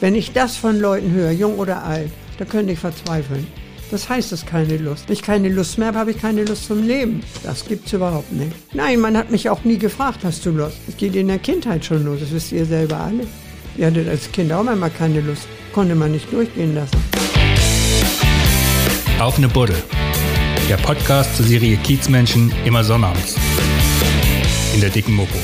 Wenn ich das von Leuten höre, jung oder alt, da könnte ich verzweifeln. Das heißt es keine Lust. Wenn ich keine Lust mehr habe, habe ich keine Lust zum Leben. Das gibt's überhaupt nicht. Nein, man hat mich auch nie gefragt, hast du Lust? Es geht in der Kindheit schon los, das wisst ihr selber alle. Ihr hattet als Kind auch manchmal keine Lust. Konnte man nicht durchgehen lassen. Auf eine Buddel. Der Podcast zur Serie Kiezmenschen immer sonnabends. In der dicken Mopo.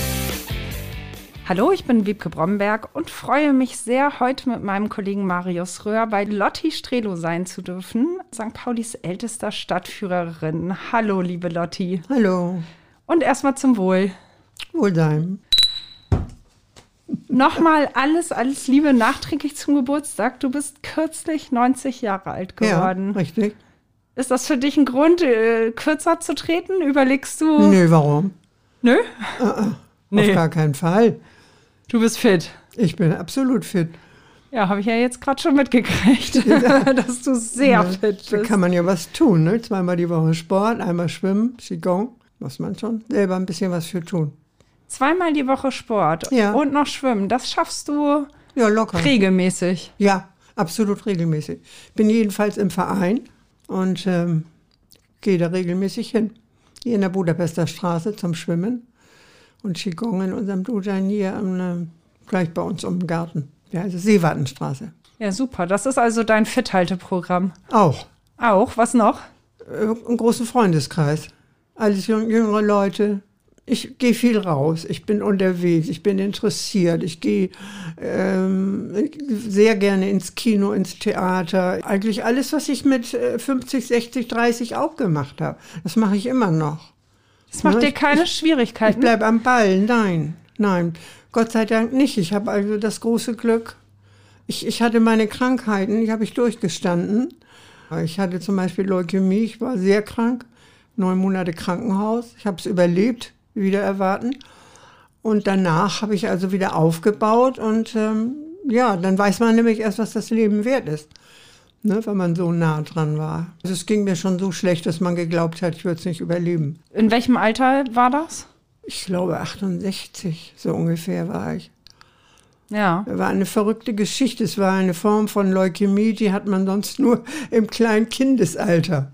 Hallo, ich bin Wiebke Bromberg und freue mich sehr, heute mit meinem Kollegen Marius Röhr bei Lotti Strelo sein zu dürfen, St. Paulis ältester Stadtführerin. Hallo, liebe Lotti. Hallo. Und erstmal zum Wohl. Wohlsein. Nochmal alles, alles Liebe nachträglich zum Geburtstag. Du bist kürzlich 90 Jahre alt geworden. Ja, richtig. Ist das für dich ein Grund, äh, kürzer zu treten? Überlegst du? Nö, warum? Nö? Auf gar keinen Fall. Du bist fit. Ich bin absolut fit. Ja, habe ich ja jetzt gerade schon mitgekriegt, dass du sehr Ja, fit Da bist. kann man ja was tun, ne? Zweimal die Woche Sport, einmal schwimmen, Qigong. Muss man schon selber ein bisschen was für tun. Zweimal die Woche Sport Ja. und noch schwimmen. Das schaffst du Ja, locker. regelmäßig. Ja, absolut regelmäßig. Bin jedenfalls im Verein und ähm, gehe da regelmäßig hin. Hier in der Budapester Straße zum Schwimmen und Qigong in unserem Dujan hier am, äh, gleich bei uns um den Garten. Ja, also Seewartenstraße. Ja, super. Das ist also dein Fit-Halteprogramm. Auch. Auch, was noch? Äh, einen großen Freundeskreis. Alles jüng- jüngere Leute. Ich gehe viel raus, ich bin unterwegs, ich bin interessiert, ich gehe ähm, sehr gerne ins Kino, ins Theater. Eigentlich alles, was ich mit äh, 50, 60, 30 auch gemacht habe. Das mache ich immer noch. Das macht Ja, dir ich- keine Ich Schwierigkeiten. bleibe am Ball, nein, nein. Gott sei Dank nicht. Ich habe also das große Glück. Ich, ich hatte meine Krankheiten, die habe ich durchgestanden. Ich hatte zum Beispiel Leukämie, ich war sehr krank, neun Monate Krankenhaus. Ich habe es überlebt, wieder erwarten. Und danach habe ich also wieder aufgebaut und ähm, ja, dann weiß man nämlich erst, was das Leben wert ist. Ne, wenn man so nah dran war. Also es ging mir schon so schlecht, dass man geglaubt hat, ich würde es nicht überleben. In welchem Alter war das? Ich glaube 68, so ungefähr war ich. Ja. Das war eine verrückte Geschichte. Es war eine Form von Leukämie, die hat man sonst nur im kleinen Kindesalter.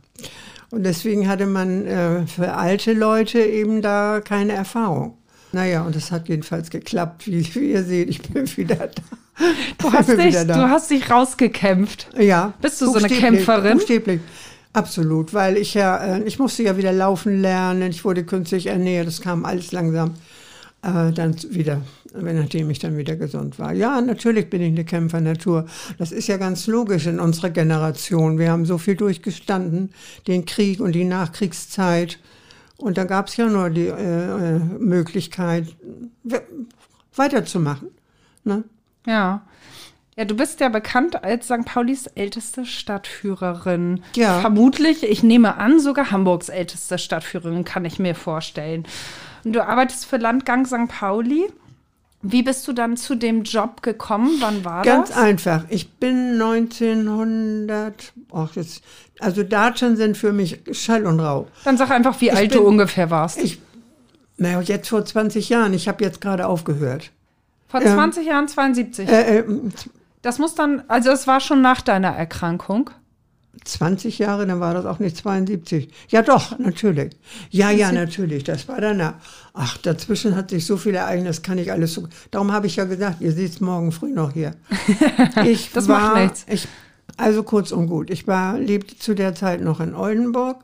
Und deswegen hatte man äh, für alte Leute eben da keine Erfahrung. Naja, und das hat jedenfalls geklappt. Wie, wie ihr seht, ich bin wieder da. Du hast, dich, du hast dich rausgekämpft. Ja. Bist du so eine Kämpferin? Buchstäblich. Absolut, weil ich ja, äh, ich musste ja wieder laufen lernen, ich wurde künstlich ernährt, das kam alles langsam äh, dann wieder, nachdem ich dann wieder gesund war. Ja, natürlich bin ich eine Kämpfernatur. Das ist ja ganz logisch in unserer Generation. Wir haben so viel durchgestanden, den Krieg und die Nachkriegszeit. Und da gab es ja nur die äh, äh, Möglichkeit, we- weiterzumachen. Ne? Ja. Ja, du bist ja bekannt als St. Paulis älteste Stadtführerin. Ja. Vermutlich, ich nehme an, sogar Hamburgs älteste Stadtführerin, kann ich mir vorstellen. Und du arbeitest für Landgang St. Pauli. Wie bist du dann zu dem Job gekommen? Wann war Ganz das? einfach. Ich bin 1900, ach jetzt, also Datschen sind für mich Schall und Rauch. Dann sag einfach, wie alt bin- du ungefähr warst. Ich, naja, jetzt vor 20 Jahren, ich habe jetzt gerade aufgehört. Vor ähm, 20 Jahren 72. Äh, äh, Das muss dann, also es war schon nach deiner Erkrankung. 20 Jahre, dann war das auch nicht 72. Ja doch, natürlich. Ja, ja, natürlich, das war danach. Ach, dazwischen hat sich so viel ereignet, das kann ich alles so. Darum habe ich ja gesagt, ihr seht es morgen früh noch hier. Ich Das war, macht nichts. Ich, also kurz und gut, ich war, lebte zu der Zeit noch in Oldenburg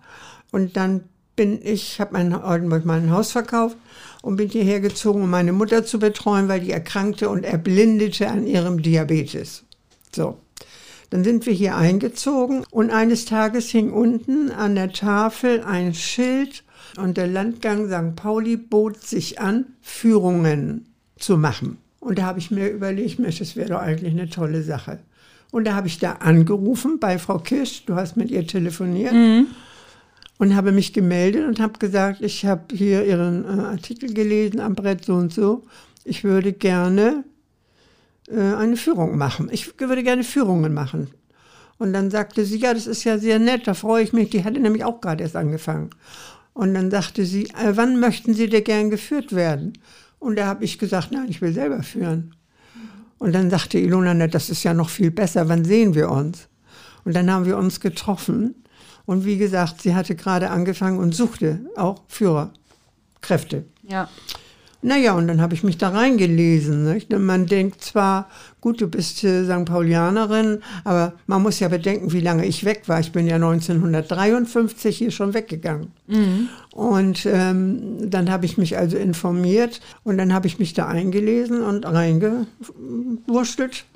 und dann bin ich, habe in Oldenburg mein Haus verkauft und bin hierher gezogen, um meine Mutter zu betreuen, weil die erkrankte und erblindete an ihrem Diabetes. So. Dann sind wir hier eingezogen und eines Tages hing unten an der Tafel ein Schild und der Landgang St. Pauli bot sich an, Führungen zu machen. Und da habe ich mir überlegt, Mensch, das wäre doch eigentlich eine tolle Sache. Und da habe ich da angerufen bei Frau Kirsch, du hast mit ihr telefoniert, und habe mich gemeldet und habe gesagt, ich habe hier Ihren äh, Artikel gelesen am Brett so und so. Ich würde gerne äh, eine Führung machen. Ich würde gerne Führungen machen. Und dann sagte sie, ja, das ist ja sehr nett, da freue ich mich. Die hatte nämlich auch gerade erst angefangen. Und dann sagte sie, äh, wann möchten Sie denn gern geführt werden? Und da habe ich gesagt, nein, ich will selber führen. Und dann sagte Ilona, na, das ist ja noch viel besser, wann sehen wir uns? Und dann haben wir uns getroffen. Und wie gesagt, sie hatte gerade angefangen und suchte auch Führerkräfte. Ja. Naja, und dann habe ich mich da reingelesen. Nicht? Und man denkt zwar, gut, du bist äh, St. Paulianerin, aber man muss ja bedenken, wie lange ich weg war. Ich bin ja 1953 hier schon weggegangen. Und ähm, dann habe ich mich also informiert und dann habe ich mich da eingelesen und reingewurstelt.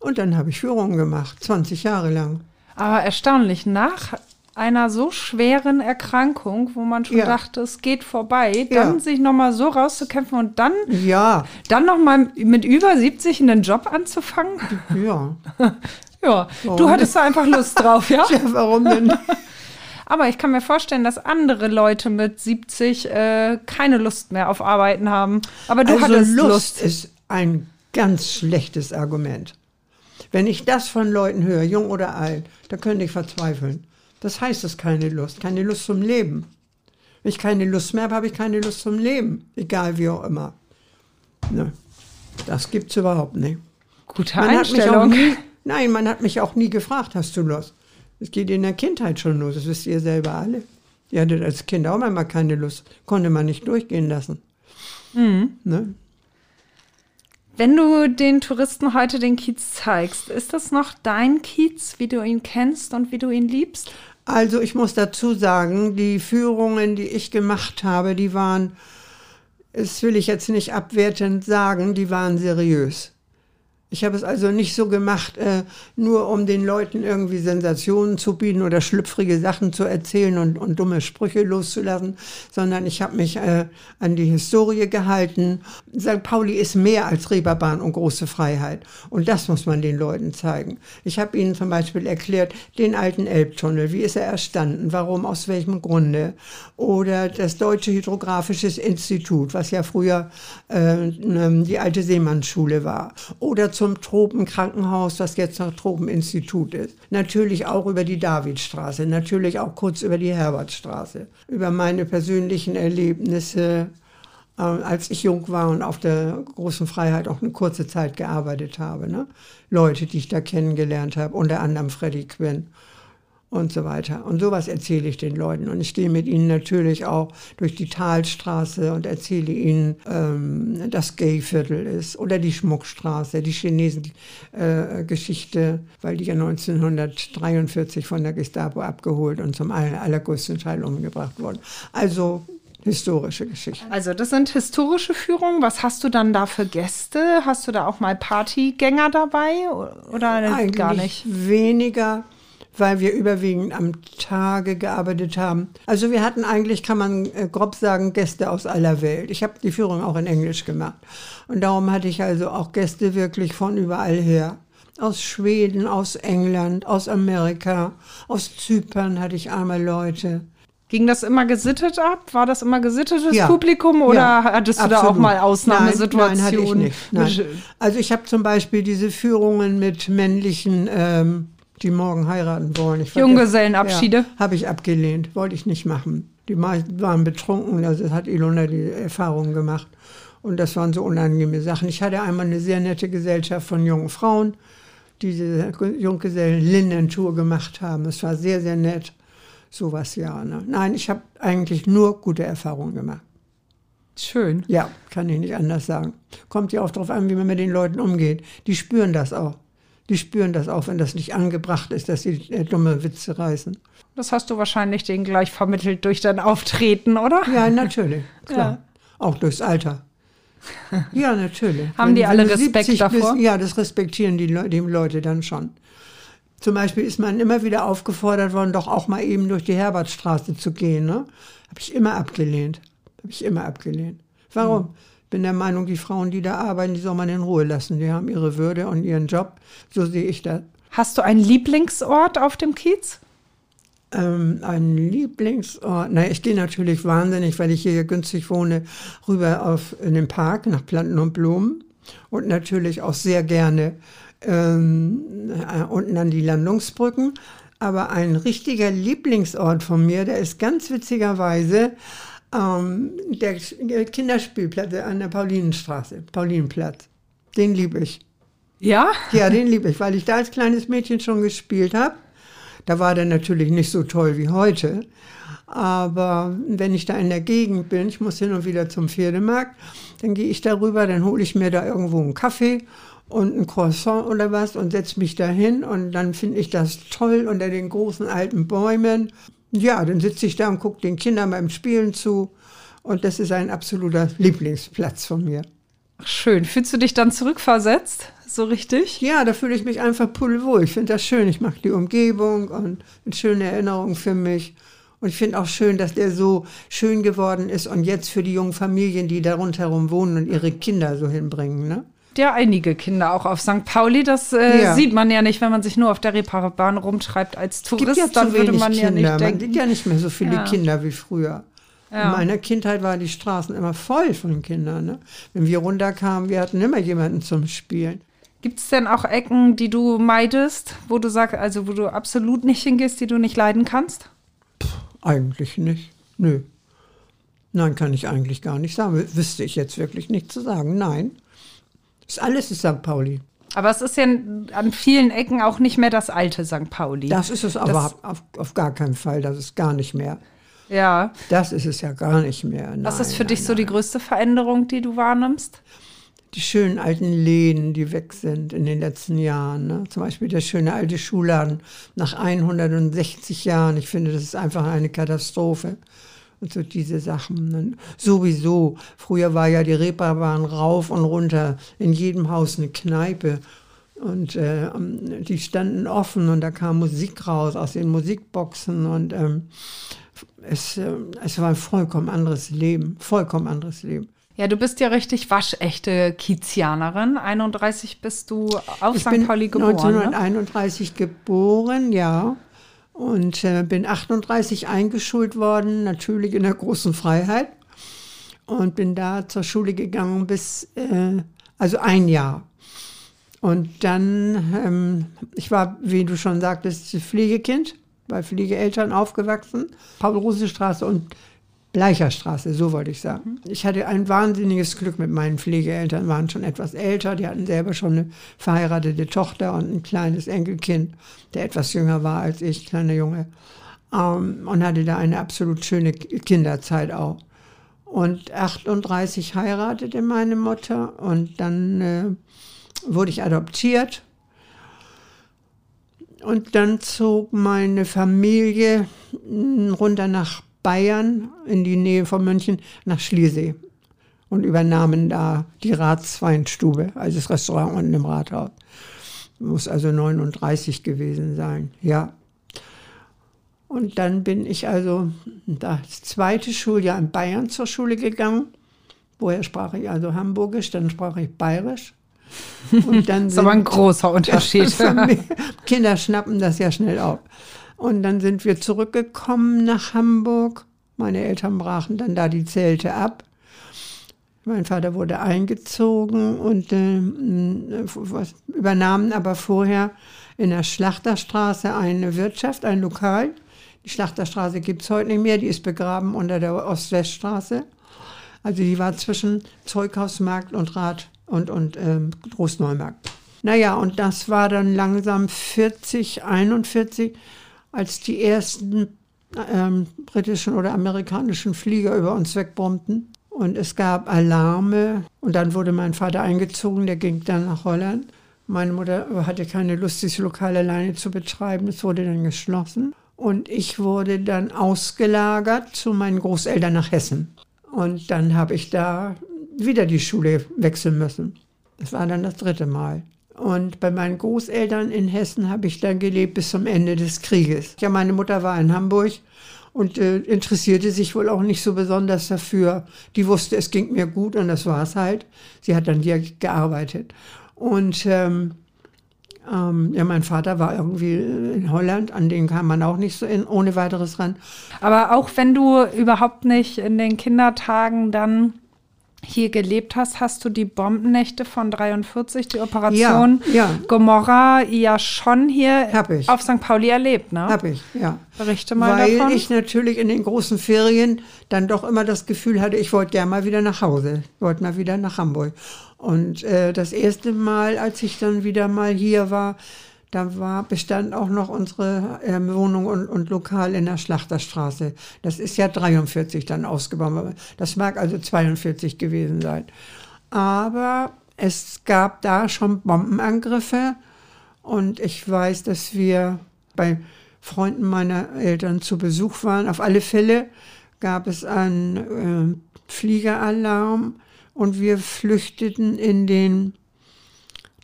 Und dann habe ich Führungen gemacht, 20 Jahre lang. Aber erstaunlich, nach einer so schweren Erkrankung, wo man schon Ja. dachte, es geht vorbei, dann Ja. sich nochmal so rauszukämpfen und dann, Ja, dann nochmal mit über 70 einen Job anzufangen. ja. Ja, du hattest da einfach Lust drauf, ja? ja warum denn? Aber ich kann mir vorstellen, dass andere Leute mit 70 äh, keine Lust mehr auf Arbeiten haben. Aber du also hattest Lust, Lust. ist ein ganz schlechtes Argument. Wenn ich das von Leuten höre, jung oder alt, da könnte ich verzweifeln. Das heißt es keine Lust, keine Lust zum Leben. Wenn ich keine Lust mehr habe, habe ich keine Lust zum Leben. Egal wie auch immer. Ne. Das gibt es überhaupt nicht. Gute Man Einstellung. nie, nein, man hat mich auch nie gefragt, hast du Lust? Es geht in der Kindheit schon los, das wisst ihr selber alle. Ihr hattet als Kind auch manchmal keine Lust, konnte man nicht durchgehen lassen. Mhm. Ne? Wenn du den Touristen heute den Kiez zeigst, ist das noch dein Kiez, wie du ihn kennst und wie du ihn liebst? Also ich muss dazu sagen, die Führungen, die ich gemacht habe, die waren, das will ich jetzt nicht abwertend sagen, die waren seriös. Ich habe es also nicht so gemacht, äh, nur um den Leuten irgendwie Sensationen zu bieten oder schlüpfrige Sachen zu erzählen und, und dumme Sprüche loszulassen, sondern ich habe mich äh, an die Historie gehalten. St. Pauli ist mehr als Reeperbahn und große Freiheit. Und das muss man den Leuten zeigen. Ich habe ihnen zum Beispiel erklärt, den alten Elbtunnel, wie ist er erstanden, warum, aus welchem Grunde. Oder das Deutsche Hydrographische Institut, was ja früher äh, die alte Seemannsschule war. Oder zum Tropenkrankenhaus, was jetzt noch Tropeninstitut ist. Natürlich auch über die Davidstraße, natürlich auch kurz über die Herbertstraße. Über meine persönlichen Erlebnisse, äh, als ich jung war und auf der großen Freiheit auch eine kurze Zeit gearbeitet habe. Ne? Leute, die ich da kennengelernt habe, unter anderem Freddie Quinn und so weiter. Und sowas erzähle ich den Leuten. Und ich gehe mit ihnen natürlich auch durch die Talstraße und erzähle ihnen, ähm, dass Gayviertel ist oder die Schmuckstraße, die Chinesen-Geschichte, weil die ja 1943 von der Gestapo abgeholt und zum aller, allergrößten Teil umgebracht wurden. Also historische Geschichte. Also das sind historische Führungen. Was hast du dann da für Gäste? Hast du da auch mal Partygänger dabei oder Eigentlich gar nicht? weniger, weil wir überwiegend am Tage gearbeitet haben. Also wir hatten eigentlich, kann man äh, grob sagen, Gäste aus aller Welt. Ich habe die Führung auch in Englisch gemacht. Und darum hatte ich also auch Gäste wirklich von überall her. Aus Schweden, aus England, aus Amerika, aus Zypern hatte ich einmal Leute. Ging das immer gesittet ab? War das immer gesittetes Ja. Publikum oder Ja, hattest du da auch absolut. mal Ausnahmesituationen? Nein, nein, hatte ich nicht. Nein. Also ich habe zum Beispiel diese Führungen mit männlichen, ähm, die morgen heiraten wollen. Ich Junggesellenabschiede? Ja, habe ich abgelehnt, wollte ich nicht machen. Die meisten waren betrunken, also hat Ilona die Erfahrung gemacht. Und das waren so unangenehme Sachen. Ich hatte einmal eine sehr nette Gesellschaft von jungen Frauen, die diese Junggesellen-Linnentour gemacht haben. Es war sehr, sehr nett. Sowas ja. Ne? Nein, ich habe eigentlich nur gute Erfahrungen gemacht. Schön. Ja, kann ich nicht anders sagen. Kommt ja auch darauf an, wie man mit den Leuten umgeht. Die spüren das auch. Die spüren das auch, wenn das nicht angebracht ist, dass sie äh, dumme Witze reißen. Das hast du wahrscheinlich denen gleich vermittelt durch dein Auftreten, oder? Ja, natürlich. Klar. Ja. Auch durchs Alter. Ja, natürlich. Haben die alle Respekt 70 davor? ja, das respektieren die, Le die Leute dann schon. Zum Beispiel ist man immer wieder aufgefordert worden, doch auch mal eben durch die Herbertstraße zu gehen. Ne? Habe ich immer abgelehnt. Habe ich immer abgelehnt. Warum? Hm. Bin der Meinung, die Frauen, die da arbeiten, die soll man in Ruhe lassen. Die haben ihre Würde und ihren Job. So sehe ich das. Hast du einen Lieblingsort auf dem Kiez? Ähm, ein Lieblingsort. Na, ich gehe natürlich wahnsinnig, weil ich hier günstig wohne, rüber auf in den Park nach Planten und Blumen und natürlich auch sehr gerne ähm, äh, unten an die Landungsbrücken. Aber ein richtiger Lieblingsort von mir, der ist ganz witzigerweise ähm, der Kinderspielplatz an der Paulinenstraße, Paulinenplatz. Den liebe ich. Ja? Ja, den liebe ich, weil ich da als kleines Mädchen schon gespielt habe. Da war der natürlich nicht so toll wie heute. Aber wenn ich da in der Gegend bin, ich muss hin und wieder zum Pferdemarkt, dann gehe ich darüber, dann hole ich mir da irgendwo einen Kaffee und ein Croissant oder was und setze mich da hin und dann finde ich das toll unter den großen alten Bäumen. Ja, dann sitze ich da und gucke den Kindern beim Spielen zu und das ist ein absoluter Lieblingsplatz von mir. Ach, schön. Fühlst du dich dann zurückversetzt? So richtig? Ja, da fühle ich mich einfach pudelwohl. Ich finde das schön. Ich mag die Umgebung und eine schöne Erinnerung für mich. Und ich finde auch schön, dass der so schön geworden ist und jetzt für die jungen Familien, die da rundherum wohnen und ihre Kinder so hinbringen. Ne? Ja, einige Kinder auch auf St. Pauli. Das äh, ja. sieht man ja nicht, wenn man sich nur auf der Reeperbahn rumtreibt als Tourist. Ja dann würde man Kinder. ja nicht denken. Man sieht ja nicht mehr so viele Ja. Kinder wie früher. In meiner Kindheit waren die Straßen immer voll von Kindern. Ne? Wenn wir runterkamen, wir hatten immer jemanden zum Spielen. Gibt es denn auch Ecken, die du meidest, wo du sagst, also wo du absolut nicht hingehst, die du nicht leiden kannst? Eigentlich nicht. Nö. Nein, kann ich eigentlich gar nicht sagen. Wü- Wüsste ich jetzt wirklich nicht zu sagen. Nein. Das alles ist St. Pauli. Aber es ist ja an vielen Ecken auch nicht mehr das alte St. Pauli. Das ist es aber auf, auf gar keinen Fall. Das ist gar nicht mehr. ja. Das ist es ja gar nicht mehr. Was Nein, ist für nein, dich so die nein. größte Veränderung, die du wahrnimmst? Die schönen alten Läden, die weg sind in den letzten Jahren. Ne? Zum Beispiel der schöne alte Schuhladen nach 160 Jahren. Ich finde, das ist einfach eine Katastrophe. Und so diese Sachen. Ne? Sowieso. Früher war ja die Reeperbahn rauf und runter. In jedem Haus eine Kneipe. Und äh, die standen offen und da kam Musik raus aus den Musikboxen. Und ähm, es, äh, es war ein vollkommen anderes Leben. Vollkommen anderes Leben. Ja, du bist ja richtig waschechte Kiezianerin. 31 bist du auf Ich St. Pauli geboren. Ne? 1931 geboren, ja. Und äh, bin 38 eingeschult worden, natürlich in der großen Freiheit. Und bin da zur Schule gegangen bis, äh, also ein Jahr. Und dann, ähm, ich war, wie du schon sagtest, Pflegekind, bei Pflegeeltern aufgewachsen. Paul-Rose-Straße und Bleicherstraße, so wollte ich sagen. Ich hatte ein wahnsinniges Glück mit meinen Pflegeeltern, waren schon etwas älter, die hatten selber schon eine verheiratete Tochter und ein kleines Enkelkind, der etwas jünger war als ich, kleiner Junge, ähm, und hatte da eine absolut schöne Kinderzeit auch. Und 38 heiratete meine Mutter und dann äh, wurde ich adoptiert. Und dann zog meine Familie mh, runter nach Bayern, in die Nähe von München, nach Schliersee. Und übernahmen da die Ratsweinstube, also das Restaurant unten im Rathaus. Muss also 39 gewesen sein, ja. Und dann bin ich also das zweite Schuljahr in Bayern zur Schule gegangen. Vorher sprach ich also Hamburgisch, dann sprach ich Bayerisch. Und dann Das ist aber ein großer Unterschied. Kinder schnappen das ja schnell auf. Und dann sind wir zurückgekommen nach Hamburg. Meine Eltern brachen dann da die Zelte ab. Mein Vater wurde eingezogen und äh, mh, was, übernahmen aber vorher in der Schlachterstraße eine Wirtschaft, ein Lokal. Die Schlachterstraße gibt es heute nicht mehr, die ist begraben unter der Ost-West-Straße. Also die war zwischen Zeughausmarkt und Rad und, und ähm, Großneumarkt. Naja, und das war dann langsam 40, 41, als die ersten ähm, britischen oder amerikanischen Flieger über uns wegbrummten. Und es gab Alarme und dann wurde mein Vater eingezogen, der ging dann nach Holland. Meine Mutter hatte keine Lust, dieses Lokal alleine zu betreiben. Es wurde dann geschlossen. Und ich wurde dann ausgelagert zu meinen Großeltern nach Hessen. Und dann habe ich da wieder die Schule wechseln müssen. Das war dann das dritte Mal. Und bei meinen Großeltern in Hessen habe ich dann gelebt bis zum Ende des Krieges. Ja, meine Mutter war in Hamburg und äh, interessierte sich wohl auch nicht so besonders dafür. Die wusste, es ging mir gut und das war es halt. Sie hat dann hier gearbeitet. Und ähm, ähm, ja, mein Vater war irgendwie in Holland, an den kam man auch nicht so in, ohne weiteres ran. Aber auch wenn du überhaupt nicht in den Kindertagen dann hier gelebt hast, hast du die Bombennächte von 43, die Operation Ja, ja. Gomorra, ja schon hier auf St. Pauli erlebt, ne? Hab ich, ja. Berichte mal Weil davon. ich natürlich in den großen Ferien dann doch immer das Gefühl hatte, ich wollte gerne mal wieder nach Hause, wollte mal wieder nach Hamburg. Und äh, das erste Mal, als ich dann wieder mal hier war, da war, bestand auch noch unsere äh, Wohnung und, und Lokal in der Schlachterstraße. Das ist ja 43 dann ausgebaut. Das mag also 42 gewesen sein. Aber es gab da schon Bombenangriffe und ich weiß, dass wir bei Freunden meiner Eltern zu Besuch waren. Auf alle Fälle gab es einen äh, Fliegeralarm und wir flüchteten in den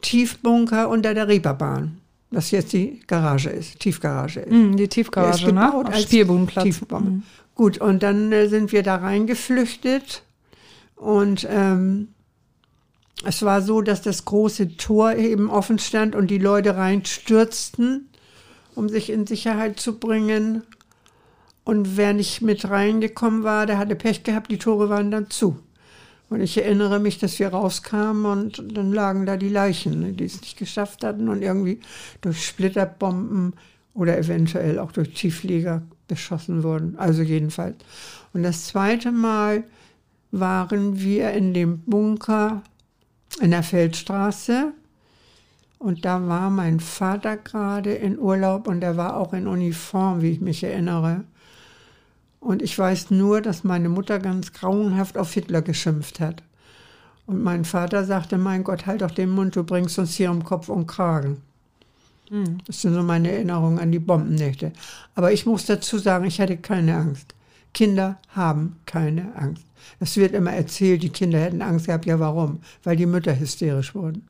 Tiefbunker unter der Reeperbahn was jetzt die Garage ist, Tiefgarage ist. Mm, die Tiefgarage, ist ne? Auf Spielbodenplatz. Mm. Gut, und dann äh, sind wir da reingeflüchtet und ähm, es war so, dass das große Tor eben offen stand und die Leute reinstürzten, um sich in Sicherheit zu bringen. Und wer nicht mit reingekommen war, der hatte Pech gehabt, die Tore waren dann zu. Und ich erinnere mich, dass wir rauskamen und dann lagen da die Leichen, ne, die es nicht geschafft hatten und irgendwie durch Splitterbomben oder eventuell auch durch Tiefflieger beschossen wurden. Also jedenfalls. Und das zweite Mal waren wir in dem Bunker in der Feldstraße. Und da war mein Vater gerade in Urlaub und er war auch in Uniform, wie ich mich erinnere. Und ich weiß nur, dass meine Mutter ganz grauenhaft auf Hitler geschimpft hat. Und mein Vater sagte, mein Gott, halt doch den Mund, du bringst uns hier um Kopf und Kragen. Mhm. Das sind so meine Erinnerungen an die Bombennächte. Aber ich muss dazu sagen, ich hatte keine Angst. Kinder haben keine Angst. Es wird immer erzählt, die Kinder hätten Angst gehabt. Ja, warum? Weil die Mütter hysterisch wurden.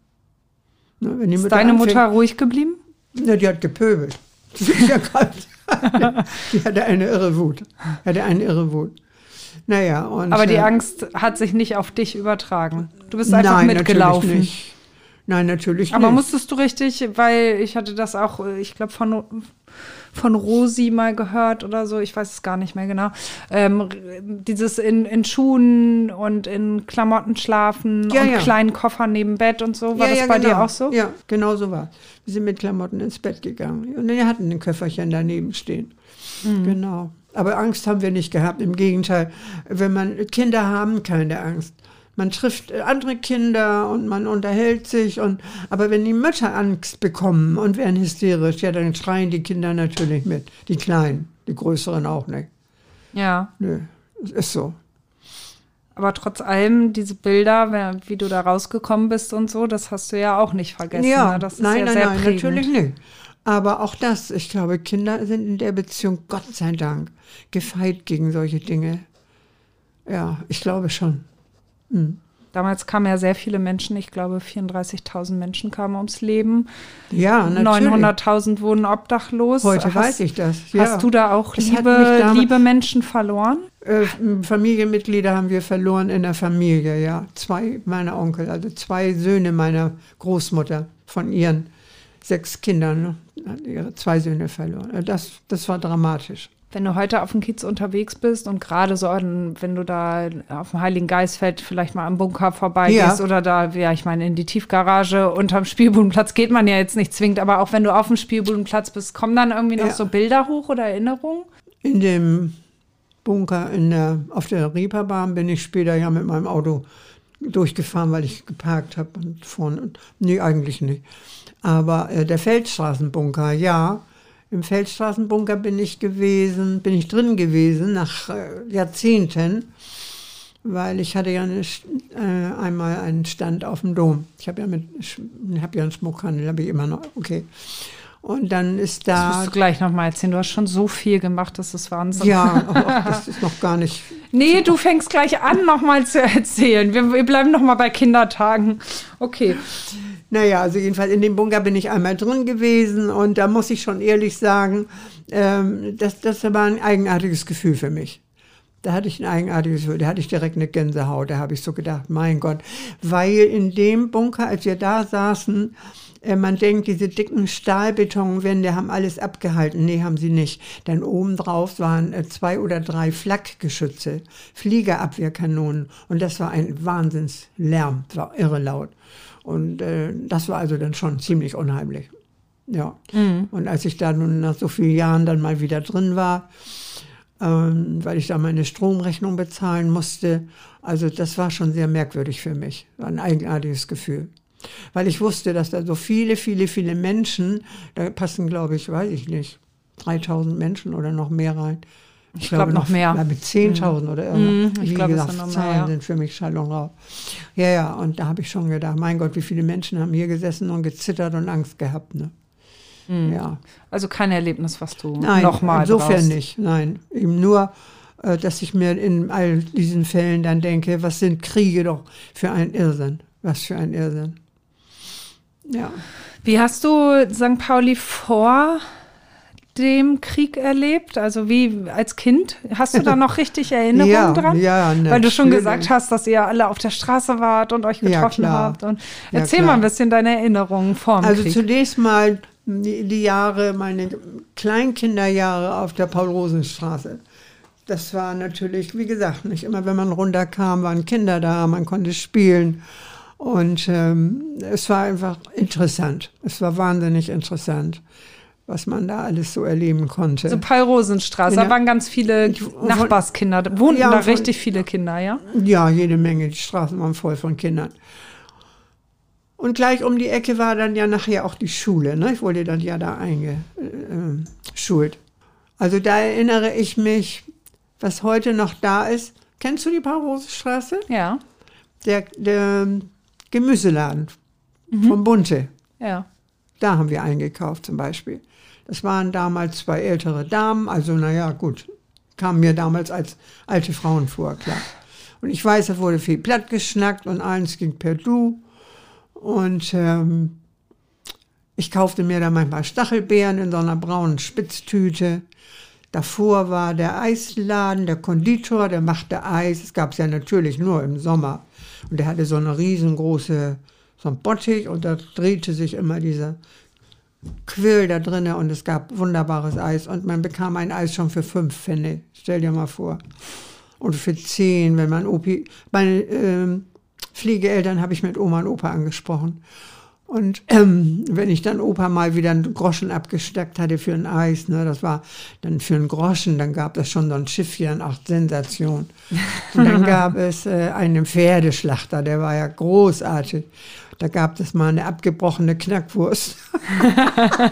Ne, Ist Mutter deine anfängt, Mutter ruhig geblieben? Ne, die hat gepöbelt. Ja kalt. die hatte eine irre Wut. Hatte eine irre Wut. Naja, und. Aber die äh, Angst hat sich nicht auf dich übertragen. Du bist einfach nein, mitgelaufen. Natürlich nicht. Nein, natürlich Aber nicht. musstest du richtig, weil ich hatte das auch, ich glaube, von, von Rosi mal gehört oder so, ich weiß es gar nicht mehr genau. Ähm, dieses in, in Schuhen und in Klamotten schlafen ja, und ja. kleinen Koffern neben Bett und so. War ja, das bei genau. dir auch so? Ja, genau so war. Wir sind mit Klamotten ins Bett gegangen. Und wir hatten ein Köfferchen daneben stehen. Mhm. Genau. Aber Angst haben wir nicht gehabt. Im Gegenteil, wenn man Kinder haben keine Angst man trifft andere Kinder und man unterhält sich und aber wenn die Mütter Angst bekommen und werden hysterisch, ja, dann schreien die Kinder natürlich mit. Die Kleinen, die Größeren auch nicht. Ja. Nö, ist so. Aber trotz allem, diese Bilder, wie du da rausgekommen bist und so, das hast du ja auch nicht vergessen. Ja, ne? das ist nein, ja nein, sehr nein, prägend. natürlich nicht. Aber auch das, ich glaube, Kinder sind in der Beziehung, Gott sei Dank, gefeit gegen solche Dinge. Ja, ich glaube schon. Mhm. Damals kamen ja sehr viele Menschen, ich glaube 34.000 Menschen kamen ums Leben. Ja, natürlich. 900.000 wurden obdachlos. Heute hast, weiß ich das. Ja. Hast du da auch liebe, liebe Menschen verloren? Äh, Familienmitglieder haben wir verloren in der Familie, ja. Zwei meiner Onkel, also zwei Söhne meiner Großmutter von ihren sechs Kindern, ne, ihre zwei Söhne verloren. Das, das war dramatisch wenn du heute auf dem Kiez unterwegs bist und gerade so, wenn du da auf dem Heiligen Geistfeld vielleicht mal am Bunker vorbeigehst ja. oder da, ja, ich meine, in die Tiefgarage unterm Spielbudenplatz geht man ja jetzt nicht zwingend, aber auch wenn du auf dem Spielbudenplatz bist, kommen dann irgendwie noch ja. so Bilder hoch oder Erinnerungen? In dem Bunker in der, auf der Reeperbahn bin ich später ja mit meinem Auto durchgefahren, weil ich geparkt habe und vorne, nee, eigentlich nicht. Aber äh, der Feldstraßenbunker, ja, im Feldstraßenbunker bin ich gewesen, bin ich drin gewesen nach äh, Jahrzehnten, weil ich hatte ja eine, äh, einmal einen Stand auf dem Dom. Ich habe ja mit, habe ja einen Schmuckhandel, habe ich immer noch. Okay. Und dann ist da. Das musst du gleich nochmal erzählen. Du hast schon so viel gemacht, das ist Wahnsinn. Ja, auch, das ist noch gar nicht. nee, du fängst gleich an, nochmal zu erzählen. Wir, wir bleiben nochmal bei Kindertagen. Okay. Naja, also jedenfalls in dem Bunker bin ich einmal drin gewesen und da muss ich schon ehrlich sagen, ähm, das, das war ein eigenartiges Gefühl für mich. Da hatte ich ein eigenartiges Gefühl, da hatte ich direkt eine Gänsehaut, da habe ich so gedacht, mein Gott, weil in dem Bunker, als wir da saßen, äh, man denkt, diese dicken Stahlbetonwände haben alles abgehalten. Nee, haben sie nicht. Denn obendrauf waren äh, zwei oder drei Flakgeschütze, Fliegerabwehrkanonen. Und das war ein Wahnsinnslärm, das war irre laut. Und äh, das war also dann schon ziemlich unheimlich. Ja. Mhm. Und als ich da nun nach so vielen Jahren dann mal wieder drin war, ähm, weil ich da meine Stromrechnung bezahlen musste. Also das war schon sehr merkwürdig für mich, war ein eigenartiges Gefühl. Weil ich wusste, dass da so viele, viele, viele Menschen, da passen, glaube ich, weiß ich nicht, 3000 Menschen oder noch mehr rein. Ich, ich glaube noch mehr. Ja, mit 10.000 mhm. oder irgendwas. Ich glaube, gesagt, Zahlen mehr, ja. sind für mich Schall und Rauch. Ja, ja, und da habe ich schon gedacht, mein Gott, wie viele Menschen haben hier gesessen und gezittert und Angst gehabt. Ne? Mhm. Ja. Also kein Erlebnis, was du nochmal Insofern brauchst. nicht, nein. Eben nur, äh, dass ich mir in all diesen Fällen dann denke, was sind Kriege doch für ein Irrsinn. Was für ein Irrsinn. Ja. Wie hast du St. Pauli vor dem Krieg erlebt? Also wie als Kind? Hast du da noch richtig Erinnerungen ja, dran? Ja, natürlich. Weil du schon gesagt hast, dass ihr alle auf der Straße wart und euch getroffen ja, habt. Und erzähl ja, mal ein bisschen deine Erinnerungen vor dem also Krieg. Also zunächst mal die, die Jahre, meine Kleinkinderjahre auf der Paul-Rosen-Straße. Das war natürlich, wie gesagt, nicht immer, wenn man runterkam, waren Kinder da, man konnte spielen. Und ähm, es war einfach interessant. Es war wahnsinnig interessant was man da alles so erleben konnte. So Paul-Rosenstraße, da waren ganz viele Nachbarskinder, da wohnten ja, da von, richtig viele Kinder, ja? Ja, jede Menge, die Straßen waren voll von Kindern. Und gleich um die Ecke war dann ja nachher auch die Schule, ne? ich wurde dann ja da eingeschult. Also da erinnere ich mich, was heute noch da ist. Kennst du die Paul-Rosenstraße? Ja. Der, der Gemüseladen mhm. vom Bunte. Ja. Da haben wir eingekauft zum Beispiel. Das waren damals zwei ältere Damen, also naja, gut, kamen mir damals als alte Frauen vor, klar. Und ich weiß, es wurde viel platt geschnackt und eins ging per Du. Und ähm, ich kaufte mir dann manchmal Stachelbeeren in so einer braunen Spitztüte. Davor war der Eisladen, der Konditor, der machte Eis. Es gab es ja natürlich nur im Sommer. Und der hatte so eine riesengroße, so ein Bottich und da drehte sich immer dieser Quill da drinnen und es gab wunderbares Eis und man bekam ein Eis schon für fünf Pfennig. Stell dir mal vor. Und für zehn, wenn man Opi. Meine ähm, Pflegeeltern habe ich mit Oma und Opa angesprochen. Und ähm, wenn ich dann Opa mal wieder einen Groschen abgesteckt hatte für ein Eis, ne, das war dann für einen Groschen, dann gab es schon so ein Schiffchen, ach Sensation. Und dann gab es äh, einen Pferdeschlachter, der war ja großartig. Da gab es mal eine abgebrochene Knackwurst.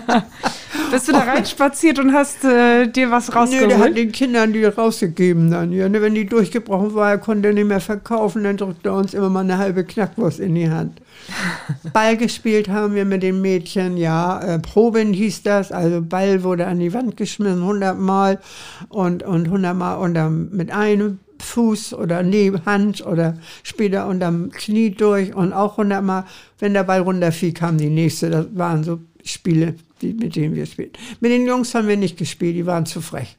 Bist du da reinspaziert und hast äh, dir was rausgeholt? Nee, der hat den Kindern die rausgegeben dann. Ja, ne, wenn die durchgebrochen war, er konnte nicht mehr verkaufen, dann drückte er uns immer mal eine halbe Knackwurst in die Hand. Ball gespielt haben wir mit den Mädchen, ja. Äh, Proben hieß das, also Ball wurde an die Wand geschmissen, 100 Mal und, und 100 Mal unter, mit einem Fuß oder neben Hand oder später unterm Knie durch und auch hundertmal, wenn der Ball runterfiel, kam die nächste. Das waren so Spiele, die, mit denen wir spielen. Mit den Jungs haben wir nicht gespielt, die waren zu frech.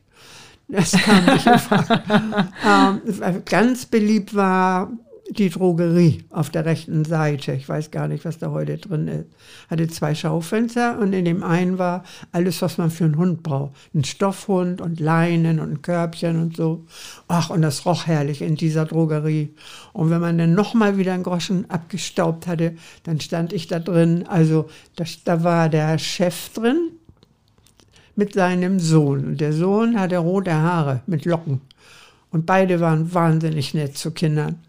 Das kam nicht in Frage. ähm, ganz beliebt war die Drogerie auf der rechten Seite. Ich weiß gar nicht, was da heute drin ist. Hatte zwei Schaufenster und in dem einen war alles, was man für einen Hund braucht. Ein Stoffhund und Leinen und ein Körbchen und so. Ach, und das roch herrlich in dieser Drogerie. Und wenn man dann nochmal wieder einen Groschen abgestaubt hatte, dann stand ich da drin. Also das, da war der Chef drin mit seinem Sohn. Und der Sohn hatte rote Haare mit Locken. Und beide waren wahnsinnig nett zu Kindern.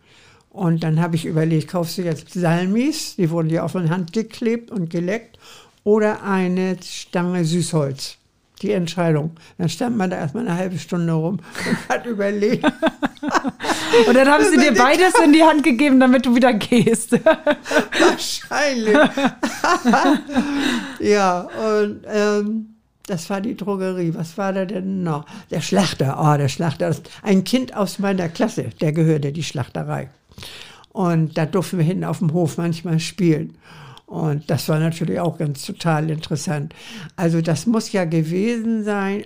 Und dann habe ich überlegt, kaufst du jetzt Salmis, die wurden dir auf die Hand geklebt und geleckt, oder eine Stange Süßholz. Die Entscheidung. Dann stand man da erstmal eine halbe Stunde rum und hat überlegt. und dann haben sie dir beides in die Hand gegeben, damit du wieder gehst. Wahrscheinlich. ja, und ähm, das war die Drogerie. Was war da denn noch? Der Schlachter. Oh, der Schlachter. Ein Kind aus meiner Klasse, der gehörte die Schlachterei. Und da durften wir hinten auf dem Hof manchmal spielen. Und das war natürlich auch ganz total interessant. Also das muss ja gewesen sein,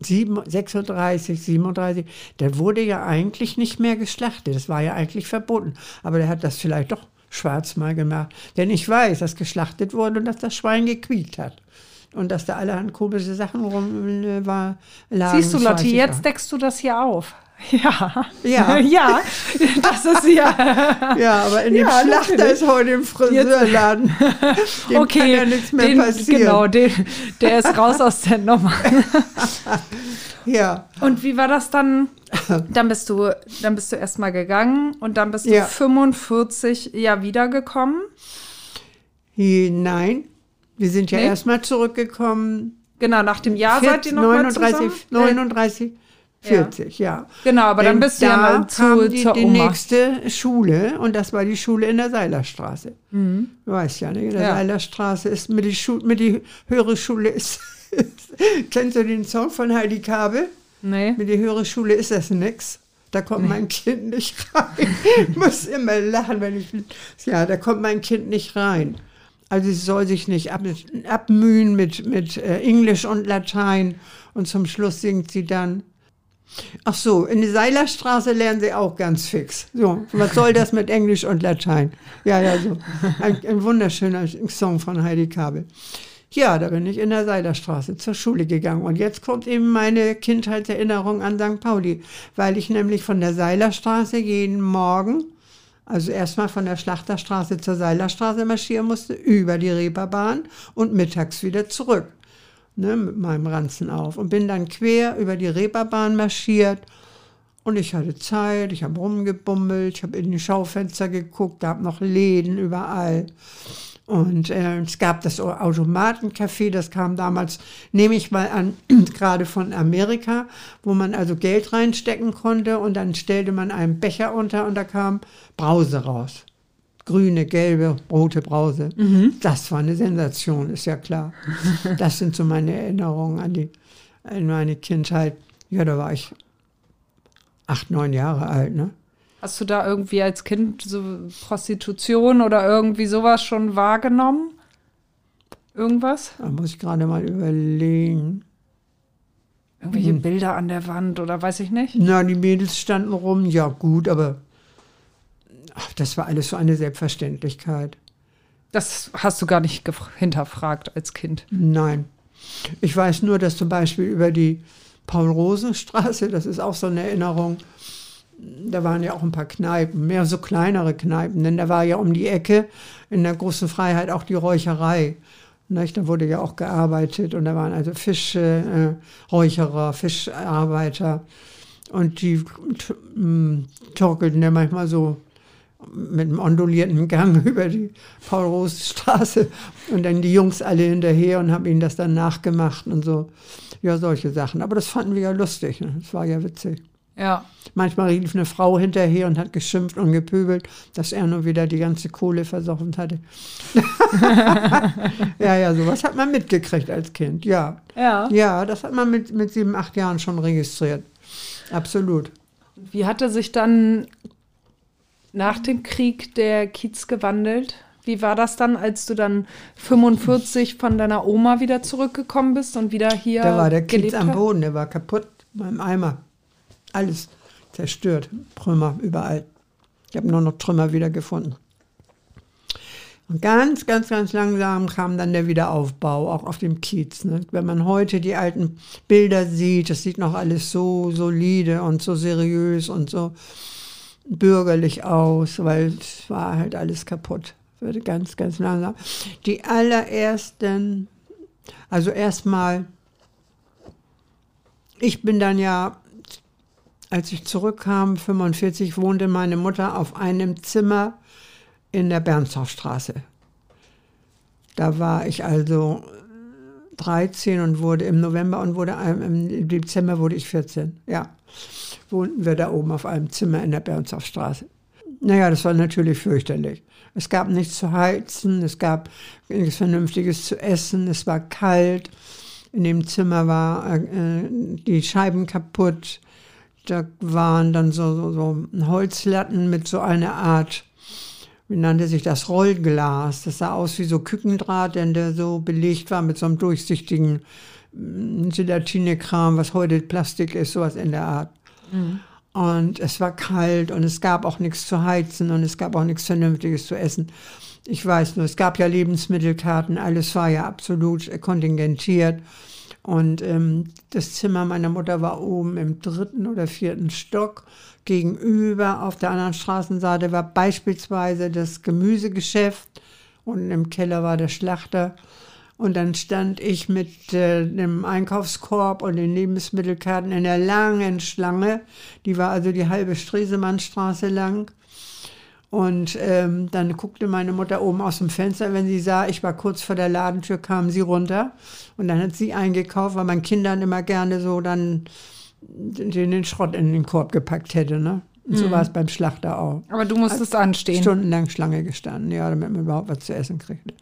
36, 37, der wurde ja eigentlich nicht mehr geschlachtet. Das war ja eigentlich verboten. Aber der hat das vielleicht doch schwarz mal gemacht. Denn ich weiß, dass geschlachtet wurde und dass das Schwein gequiekt hat. Und dass da allerhand komische Sachen rum war. Siehst du, Lotti, jetzt deckst du das hier auf. Ja. Ja. ja, das ist ja. Ja, aber in dem Ja, Schlachter ist heute im Friseurladen. Dem okay, kann ja nichts mehr den, passieren. genau, den, der ist raus aus der Nummer. Ja, Und wie war das dann? Dann bist du, dann bist du erstmal gegangen und dann bist du Ja. 45 ja wiedergekommen. nein. Wir sind ja Nee? erstmal zurückgekommen. Genau, nach dem Jahr seid ihr noch 39, mal zusammen? Äh, 39, 40, ja. Genau, aber dann Denn bist du da ja mal kam zu, die, zur die Oma. nächste Schule und das war die Schule in der Seilerstraße. Du weißt ja, ne? in der Mhm. Ja. Seilerstraße ist mit die, Schu mit die höhere Schule ist. Kennst du den Song von Heidi Kabel? Nee. Mit die höhere Schule ist das nix. Da kommt mein Kind nicht rein. Ich muss immer lachen, wenn ich. Ja, da kommt mein Kind nicht rein. Also sie soll sich nicht ab, abmühen mit, mit äh, Englisch und Latein. Und zum Schluss singt sie dann. Ach so, in der Seilerstraße lernen sie auch ganz fix. So, was soll das mit Englisch und Latein? Ja, ja, so. Ein, ein wunderschöner Song von Heidi Kabel. Ja, da bin ich in der Seilerstraße zur Schule gegangen. Und jetzt kommt eben meine Kindheitserinnerung an St. Pauli, weil ich nämlich von der Seilerstraße jeden Morgen, also erstmal von der Schlachterstraße zur Seilerstraße marschieren musste, über die Reeperbahn und mittags wieder zurück. Ne, mit meinem Ranzen auf. Und bin dann quer über die Reeperbahn marschiert. Und ich hatte Zeit, ich habe rumgebummelt, ich habe in die Schaufenster geguckt, gab noch Läden überall. Und äh, es gab das Automatencafé, das kam damals, nehme ich mal an, gerade von Amerika, wo man also Geld reinstecken konnte und dann stellte man einen Becher unter und da kam Brause raus. Grüne, gelbe, rote Brause. Das war eine Sensation, ist ja klar. Das sind so meine Erinnerungen an, die, an meine Kindheit. Ja, da war ich acht, neun Jahre alt, ne? Hast du da irgendwie als Kind so Prostitution oder irgendwie sowas schon wahrgenommen? Irgendwas? Da muss ich gerade mal überlegen. Irgendwelche Mhm. Bilder an der Wand oder weiß ich nicht? Na, die Mädels standen rum, ja gut, aber ach, das war alles so eine Selbstverständlichkeit. Das hast du gar nicht hinterfragt als Kind. Nein. Ich weiß nur, dass zum Beispiel über die Paul-Rosen-Straße, das ist auch so eine Erinnerung, da waren ja auch ein paar Kneipen, mehr so kleinere Kneipen, denn da war ja um die Ecke in der großen Freiheit auch die Räucherei. Nicht? Da wurde ja auch gearbeitet und da waren also Fischräucherer, äh, Räucherer, Fischarbeiter und die torkelten ja manchmal so mit einem ondulierten Gang über die Paul-Roos-Straße und dann die Jungs alle hinterher und haben ihnen das dann nachgemacht und so. Ja, solche Sachen. Aber das fanden wir ja lustig. Ne? Das war ja witzig. Ja. Manchmal rief eine Frau hinterher und hat geschimpft und gepöbelt, dass er nur wieder die ganze Kohle versoffen hatte. ja, ja, sowas hat man mitgekriegt als Kind. Ja, Ja. ja, das hat man mit, mit sieben, acht Jahren schon registriert. Absolut. Wie hatte sich dann nach dem Krieg der Kiez gewandelt? Wie war das dann, als du dann 45 von deiner Oma wieder zurückgekommen bist und wieder hier Da war der Kiez am? Boden, der war kaputt beim Eimer. Alles zerstört, Trümmer überall. Ich habe nur noch Trümmer wiedergefunden. Und ganz, ganz, ganz langsam kam dann der Wiederaufbau, auch auf dem Kiez. Ne? Wenn man heute die alten Bilder sieht, das sieht noch alles so solide und so seriös und so bürgerlich aus, weil es war halt alles kaputt. Wurde ganz, ganz langsam. Die allerersten, also erstmal ich bin dann ja, als ich zurückkam, 45, wohnte meine Mutter auf einem Zimmer in der Bernshofstraße. Da war ich also 13 und wurde im November und wurde im Dezember wurde ich 14. Ja, wohnten wir da oben auf einem Zimmer in der Bernshofstraße. Naja, das war natürlich fürchterlich. Es gab nichts zu heizen, es gab nichts Vernünftiges zu essen, es war kalt. In dem Zimmer war äh, die Scheiben kaputt. Da waren dann so, so, so Holzlatten mit so einer Art, nannte sich das, Rollglas. Das sah aus wie so Kükendraht, denn der so belegt war mit so einem durchsichtigen mm, Gelatinekram, was heute Plastik ist, sowas in der Art. Und es war kalt und es gab auch nichts zu heizen und es gab auch nichts Vernünftiges zu essen. Ich weiß nur, es gab ja Lebensmittelkarten, alles war ja absolut kontingentiert. Und ähm, das Zimmer meiner Mutter war oben im dritten oder vierten Stock. Gegenüber auf der anderen Straßenseite war beispielsweise das Gemüsegeschäft. Unten im Keller war der Schlachter. Und dann stand ich mit äh, dem Einkaufskorb und den Lebensmittelkarten in der langen Schlange. Die war also die halbe Stresemannstraße lang. Und ähm, dann guckte meine Mutter oben aus dem Fenster, wenn sie sah, ich war kurz vor der Ladentür, kam sie runter. Und dann hat sie eingekauft, weil man Kindern immer gerne so dann den, den Schrott in den Korb gepackt hätte. Ne? Und so Mhm. war es beim Schlachter auch. Aber du musstest anstehen. Stundenlang Schlange gestanden, ja, damit man überhaupt was zu essen kriegte.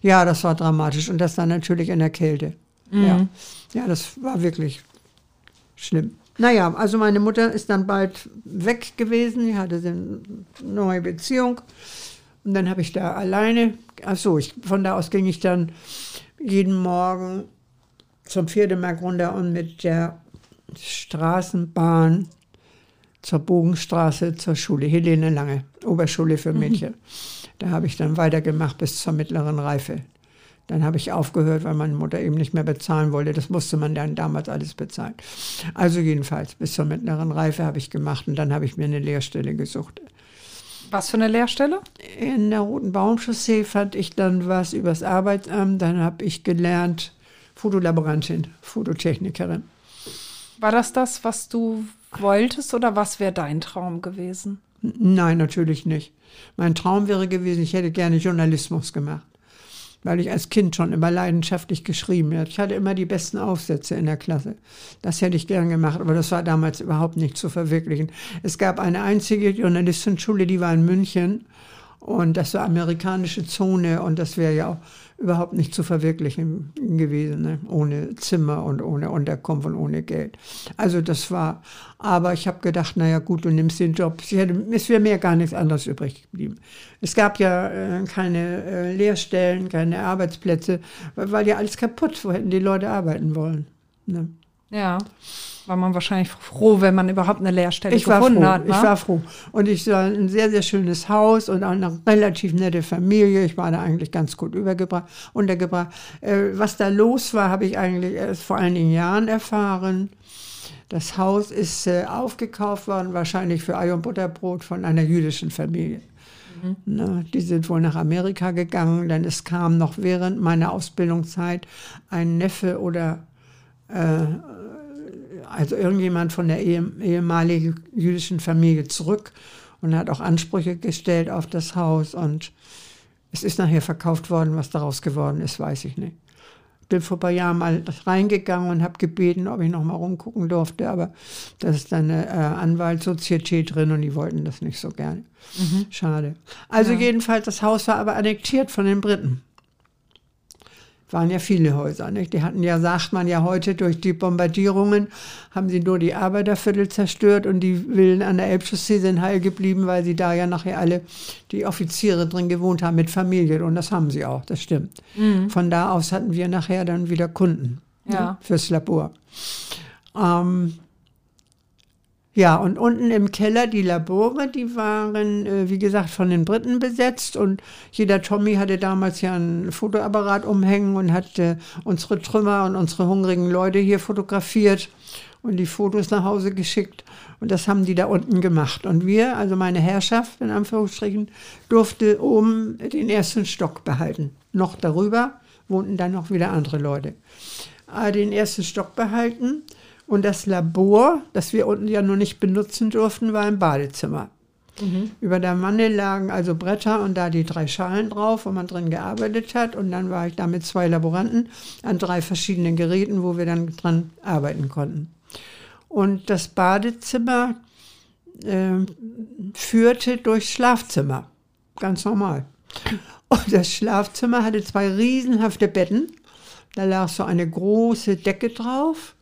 Ja, das war dramatisch. Und das dann natürlich in der Kälte. Mhm. Ja. ja, das war wirklich schlimm. Naja, also meine Mutter ist dann bald weg gewesen. Die hatte eine neue Beziehung. Und dann habe ich da alleine, ach so, ich, von da aus ging ich dann jeden Morgen zum Pferdemarkt runter und mit der Straßenbahn zur Bogenstraße zur Schule, Helene Lange, Oberschule für Mädchen. Da habe ich dann weitergemacht bis zur mittleren Reife. Dann habe ich aufgehört, weil meine Mutter eben nicht mehr bezahlen wollte. Das musste man dann damals alles bezahlen. Also jedenfalls bis zur mittleren Reife habe ich gemacht und dann habe ich mir eine Lehrstelle gesucht. Was für eine Lehrstelle? In der Roten Baumchaussee fand ich dann was übers Arbeitsamt. Dann habe ich gelernt Fotolaborantin, Fototechnikerin. War das das, was du wolltest oder was wäre dein Traum gewesen? Nein, natürlich nicht. Mein Traum wäre gewesen, ich hätte gerne Journalismus gemacht, weil ich als Kind schon immer leidenschaftlich geschrieben habe. Ich hatte immer die besten Aufsätze in der Klasse. Das hätte ich gern gemacht, aber das war damals überhaupt nicht zu verwirklichen. Es gab eine einzige Journalistenschule, die war in München und das war amerikanische Zone und das wäre ja auch überhaupt nicht zu verwirklichen gewesen, ne? ohne Zimmer und ohne Unterkunft und ohne Geld. Also das war, aber ich habe gedacht, naja gut, du nimmst den Job. Hätte, es wäre mir gar nichts anderes übrig geblieben. Es gab ja äh, keine äh, Lehrstellen, keine Arbeitsplätze, weil, weil ja alles kaputt, wo hätten die Leute arbeiten wollen. Ne? Ja. War man wahrscheinlich froh, wenn man überhaupt eine Lehrstelle Ich war gefunden froh, hat. ich wa? war froh. Und ich war ein sehr, sehr schönes Haus und auch eine relativ nette Familie. Ich war da eigentlich ganz gut übergebracht, untergebracht. Äh, was da los war, habe ich eigentlich erst vor einigen Jahren erfahren. Das Haus ist äh, aufgekauft worden, wahrscheinlich für Ei und Butterbrot von einer jüdischen Familie. Na, die sind wohl nach Amerika gegangen, denn es kam noch während meiner Ausbildungszeit ein Neffe oder äh, also irgendjemand von der ehe, ehemaligen jüdischen Familie zurück und hat auch Ansprüche gestellt auf das Haus und es ist nachher verkauft worden, was daraus geworden ist, weiß ich nicht. Bin vor ein paar Jahren mal reingegangen und habe gebeten, ob ich noch mal rumgucken durfte, aber da ist dann eine äh, Anwaltssozietät drin und die wollten das nicht so gerne. Schade. Also jedenfalls, das Haus war aber annektiert von den Briten waren ja viele Häuser. Nicht? Die hatten ja, sagt man ja heute, durch die Bombardierungen haben sie nur die Arbeiterviertel zerstört und die Villen an der Elbchaussee sind heil geblieben, weil sie da ja nachher alle die Offiziere drin gewohnt haben mit Familie. Und das haben sie auch, das stimmt. Von da aus hatten wir nachher dann wieder Kunden Ja. ne, fürs Labor. Ähm, ja, und unten im Keller die Labore, die waren, äh, wie gesagt, von den Briten besetzt. Und jeder Tommy hatte damals ja einen Fotoapparat umhängen und hat äh, unsere Trümmer und unsere hungrigen Leute hier fotografiert und die Fotos nach Hause geschickt. Und das haben die da unten gemacht. Und wir, also meine Herrschaft in Anführungsstrichen, durfte oben den ersten Stock behalten. Noch darüber wohnten dann noch wieder andere Leute. Äh, Den ersten Stock behalten. Und das Labor, das wir unten ja noch nicht benutzen durften, war im Badezimmer. Über der Wanne lagen also Bretter und da die drei Schalen drauf, wo man drin gearbeitet hat. Und dann war ich da mit zwei Laboranten an drei verschiedenen Geräten, wo wir dann dran arbeiten konnten. Und das Badezimmer äh, führte durchs Schlafzimmer. Ganz normal. Und das Schlafzimmer hatte zwei riesenhafte Betten. Da lag so eine große Decke drauf.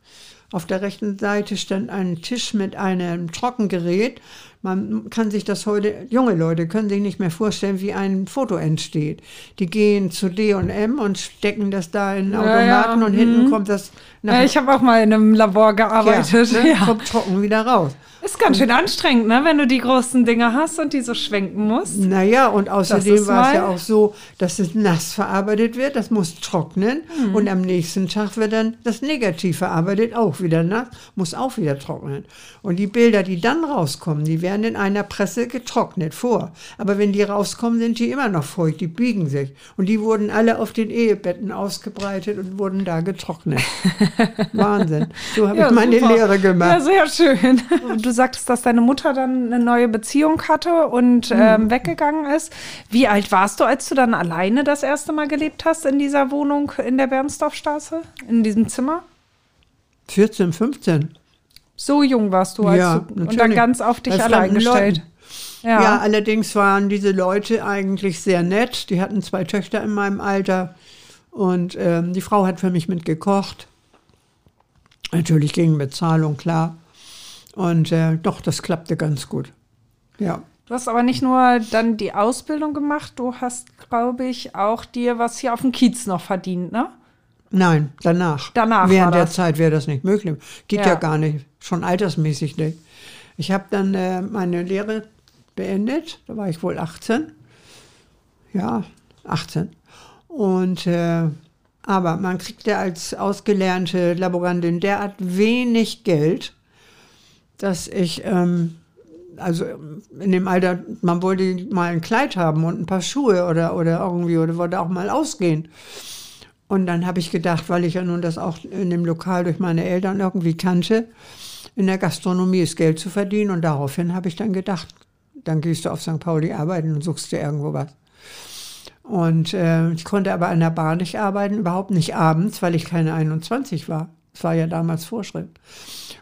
Auf der rechten Seite stand ein Tisch mit einem Trockengerät. Man kann sich das heute, junge Leute können sich nicht mehr vorstellen, wie ein Foto entsteht. Die gehen zu D&M und stecken das da in den Automaten Ja, ja. und hinten Mhm. kommt das nach Ja, ich habe auch mal in einem Labor gearbeitet. ja, ne, kommt trocken wieder raus. Ist ganz schön anstrengend, ne? wenn du die großen Dinger hast und die so schwenken musst. Naja, und außerdem war es ja auch so, dass es nass verarbeitet wird, das muss trocknen Mhm. und am nächsten Tag wird dann das negativ verarbeitet, auch wieder nass, muss auch wieder trocknen. Und die Bilder, die dann rauskommen, die werden in einer Presse getrocknet vor. Aber wenn die rauskommen, sind die immer noch feucht, die biegen sich. Und die wurden alle auf den Ehebetten ausgebreitet und wurden da getrocknet. Wahnsinn. So habe ich meine super. Lehre Ja, gemacht. sehr schön. Du sagtest, dass deine Mutter dann eine neue Beziehung hatte und Mhm. ähm, weggegangen ist. Wie alt warst du, als du dann alleine das erste Mal gelebt hast in dieser Wohnung in der Bernsdorfstraße, in diesem Zimmer? 14, 15. So jung warst du, als Ja, du und dann ganz auf dich allein gestellt. Ja. Ja. allerdings waren diese Leute eigentlich sehr nett. Die hatten zwei Töchter in meinem Alter und ähm, die Frau hat für mich mitgekocht. Natürlich gegen Bezahlung, klar. Und äh, doch, das klappte ganz gut. Ja. Du hast aber nicht nur dann die Ausbildung gemacht, du hast, glaube ich, auch dir was hier auf dem Kiez noch verdient, ne? Nein, danach. Danach war Während der. Zeit wäre das nicht möglich. Geht ja, Ja. gar nicht. Schon altersmäßig nicht. Ich habe dann äh, meine Lehre beendet. Da war ich wohl 18. Ja, 18. Und äh, aber man kriegt ja als ausgelernte Laborantin derart wenig Geld, dass ich ähm, also in dem Alter, man wollte mal ein Kleid haben und ein paar Schuhe oder, oder irgendwie oder wollte auch mal ausgehen. Und dann habe ich gedacht, weil ich ja nun das auch in dem Lokal durch meine Eltern irgendwie kannte, in der Gastronomie ist Geld zu verdienen. Und daraufhin habe ich dann gedacht, dann gehst du auf St. Pauli arbeiten und suchst dir irgendwo was. Und äh, ich konnte aber an der Bar nicht arbeiten, überhaupt nicht abends, weil ich keine 21 war. Das war ja damals Vorschrift.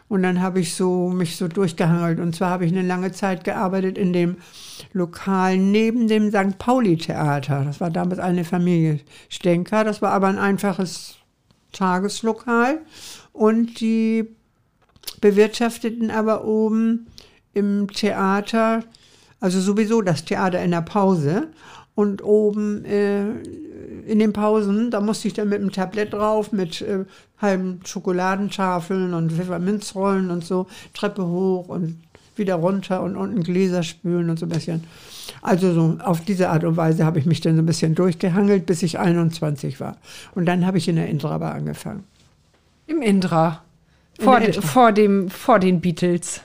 Und dann habe ich so mich so durchgehangelt. Und zwar habe ich eine lange Zeit gearbeitet in dem Lokal neben dem St. Pauli-Theater. Das war damals eine Familie Stenker. Das war aber ein einfaches Tageslokal. Und die bewirtschafteten aber oben im Theater, also sowieso das Theater in der Pause. Und oben äh, in den Pausen, da musste ich dann mit dem Tablett drauf, mit äh, halben Schokoladentafeln und Pfefferminzrollen und so, Treppe hoch und wieder runter und unten Gläser spülen und so ein bisschen. Also so auf diese Art und Weise habe ich mich dann so ein bisschen durchgehangelt, bis ich 21 war. Und dann habe ich in der Intrabar angefangen. Im Indra. Vor, de- vor, dem, vor den Beatles.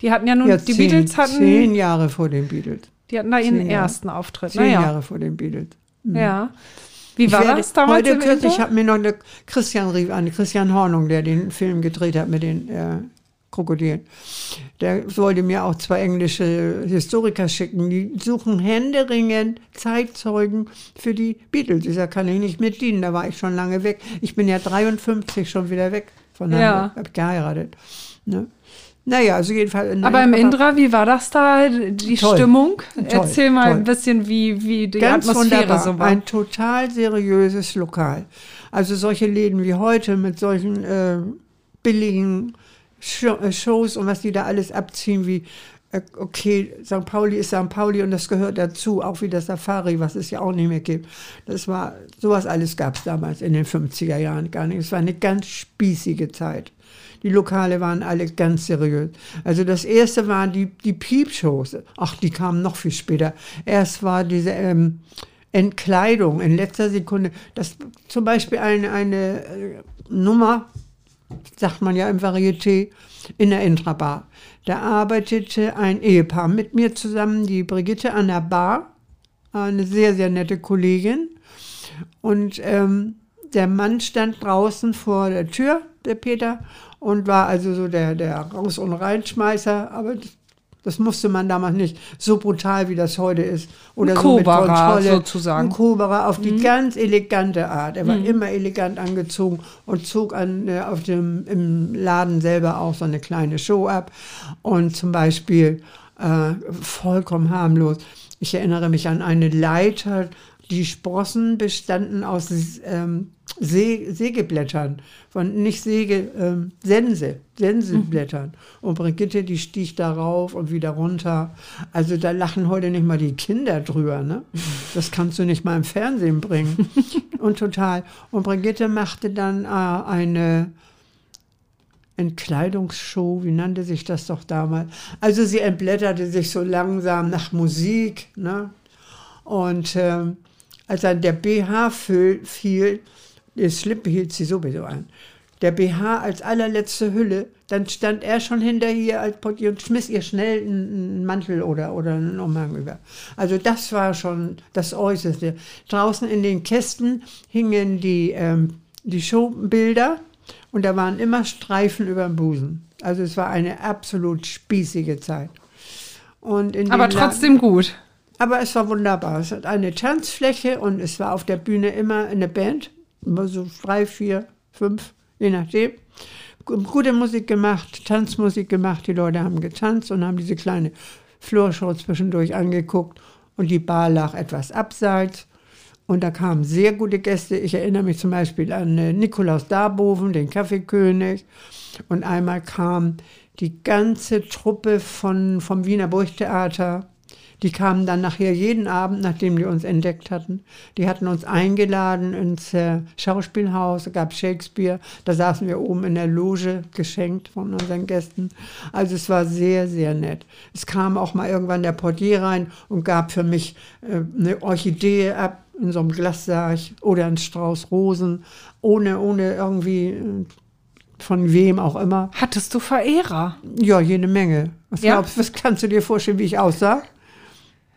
Die hatten ja nun, Ja, die zehn, Beatles hatten, zehn Jahre vor den Beatles. die hatten da ihren Jahre. ersten Auftritt. Zehn Naja. Jahre vor den Beatles. Ja. Wie war werde das damals Heute kürzlich hat mir noch eine Christian rief an, Christian Hornung, der den Film gedreht hat mit den äh, Krokodilen. Der wollte mir auch zwei englische Historiker schicken. Die suchen händeringend Zeitzeugen für die Beatles. Ich sage, kann ich nicht mit dienen, da war ich schon lange weg. Ich bin ja 53 schon wieder weg von Ja. Hamburg, habe geheiratet. Ne? Naja, also jedenfalls. Aber im Indra, wie war das da, die Toll. Stimmung? Toll, Erzähl mal toll. ein bisschen, wie, wie die Ganz Atmosphäre wunderbar. so war. Ein total seriöses Lokal. Also solche Läden wie heute mit solchen äh, billigen äh, Shows und was die da alles abziehen, wie okay, St. Pauli ist St. Pauli und das gehört dazu, auch wie das Safari, was es ja auch nicht mehr gibt. Das war, sowas alles gab es damals in den 50er Jahren gar nicht. Es war eine ganz spießige Zeit. Die Lokale waren alle ganz seriös. Also das erste waren die, die Piepshows. Ach, die kamen noch viel später. Erst war diese ähm, Entkleidung in letzter Sekunde. Das zum Beispiel eine, eine äh, Nummer, sagt man ja im Varieté, in der Intrabar. Da arbeitete ein Ehepaar mit mir zusammen, die Brigitte an der Bar, eine sehr, sehr nette Kollegin. Und ähm, der Mann stand draußen vor der Tür, der Peter, und war also so der, der Raus- und Reinschmeißer. Aber das, musste man damals nicht so brutal, wie das heute ist. Oder Ein so mit Koberer Kontrolle. sozusagen. Ein Koberer auf die ganz elegante Art. Er war Mhm. immer elegant angezogen und zog an, äh, auf dem, im Laden selber auch so eine kleine Show ab. Und zum Beispiel äh, vollkommen harmlos. Ich erinnere mich an eine Leiter, die Sprossen bestanden aus ähm, See, Sägeblättern, von nicht Säge, ähm, Sense, Senseblättern. Und Brigitte, die stieg da rauf und wieder runter. Also da lachen heute nicht mal die Kinder drüber. Ne? Das kannst du nicht mal im Fernsehen bringen. und total. Und Brigitte machte dann äh, eine Entkleidungsshow, wie nannte sich das doch damals? Also sie entblätterte sich so langsam nach Musik. Ne? Und ähm, als dann der BH fiel, das Schlippe hielt sie sowieso an, der BH als allerletzte Hülle, dann stand er schon hinter ihr als Portier und schmiss ihr schnell einen Mantel oder, oder einen Umhang über. Also das war schon das Äußerste. Draußen in den Kästen hingen die, ähm, die Showbilder und da waren immer Streifen über dem Busen. Also es war eine absolut spießige Zeit. Aber trotzdem gut. Aber es war wunderbar. Es hat eine Tanzfläche und es war auf der Bühne immer eine Band. Immer so drei, vier, fünf, je nachdem. Gute Musik gemacht, Tanzmusik gemacht. Die Leute haben getanzt und haben diese kleine Florshow zwischendurch angeguckt. Und die Bar lag etwas abseits. Und da kamen sehr gute Gäste. Ich erinnere mich zum Beispiel an äh, Nikolaus Darboven, den Kaffeekönig. Und einmal kam die ganze Truppe von, vom Wiener Burgtheater. Die kamen dann nachher jeden Abend, nachdem die uns entdeckt hatten. Die hatten uns eingeladen ins äh, Schauspielhaus, es gab Shakespeare. Da saßen wir oben in der Loge, geschenkt von unseren Gästen. Also es war sehr, sehr nett. Es kam auch mal irgendwann der Portier rein und gab für mich äh, eine Orchidee ab in so einem Glassarg oder ein Strauß Rosen, ohne, ohne irgendwie äh, von wem auch immer. Hattest du Verehrer? Ja, jede Menge. Was, Ja? glaubst, was kannst du dir vorstellen, wie ich aussah?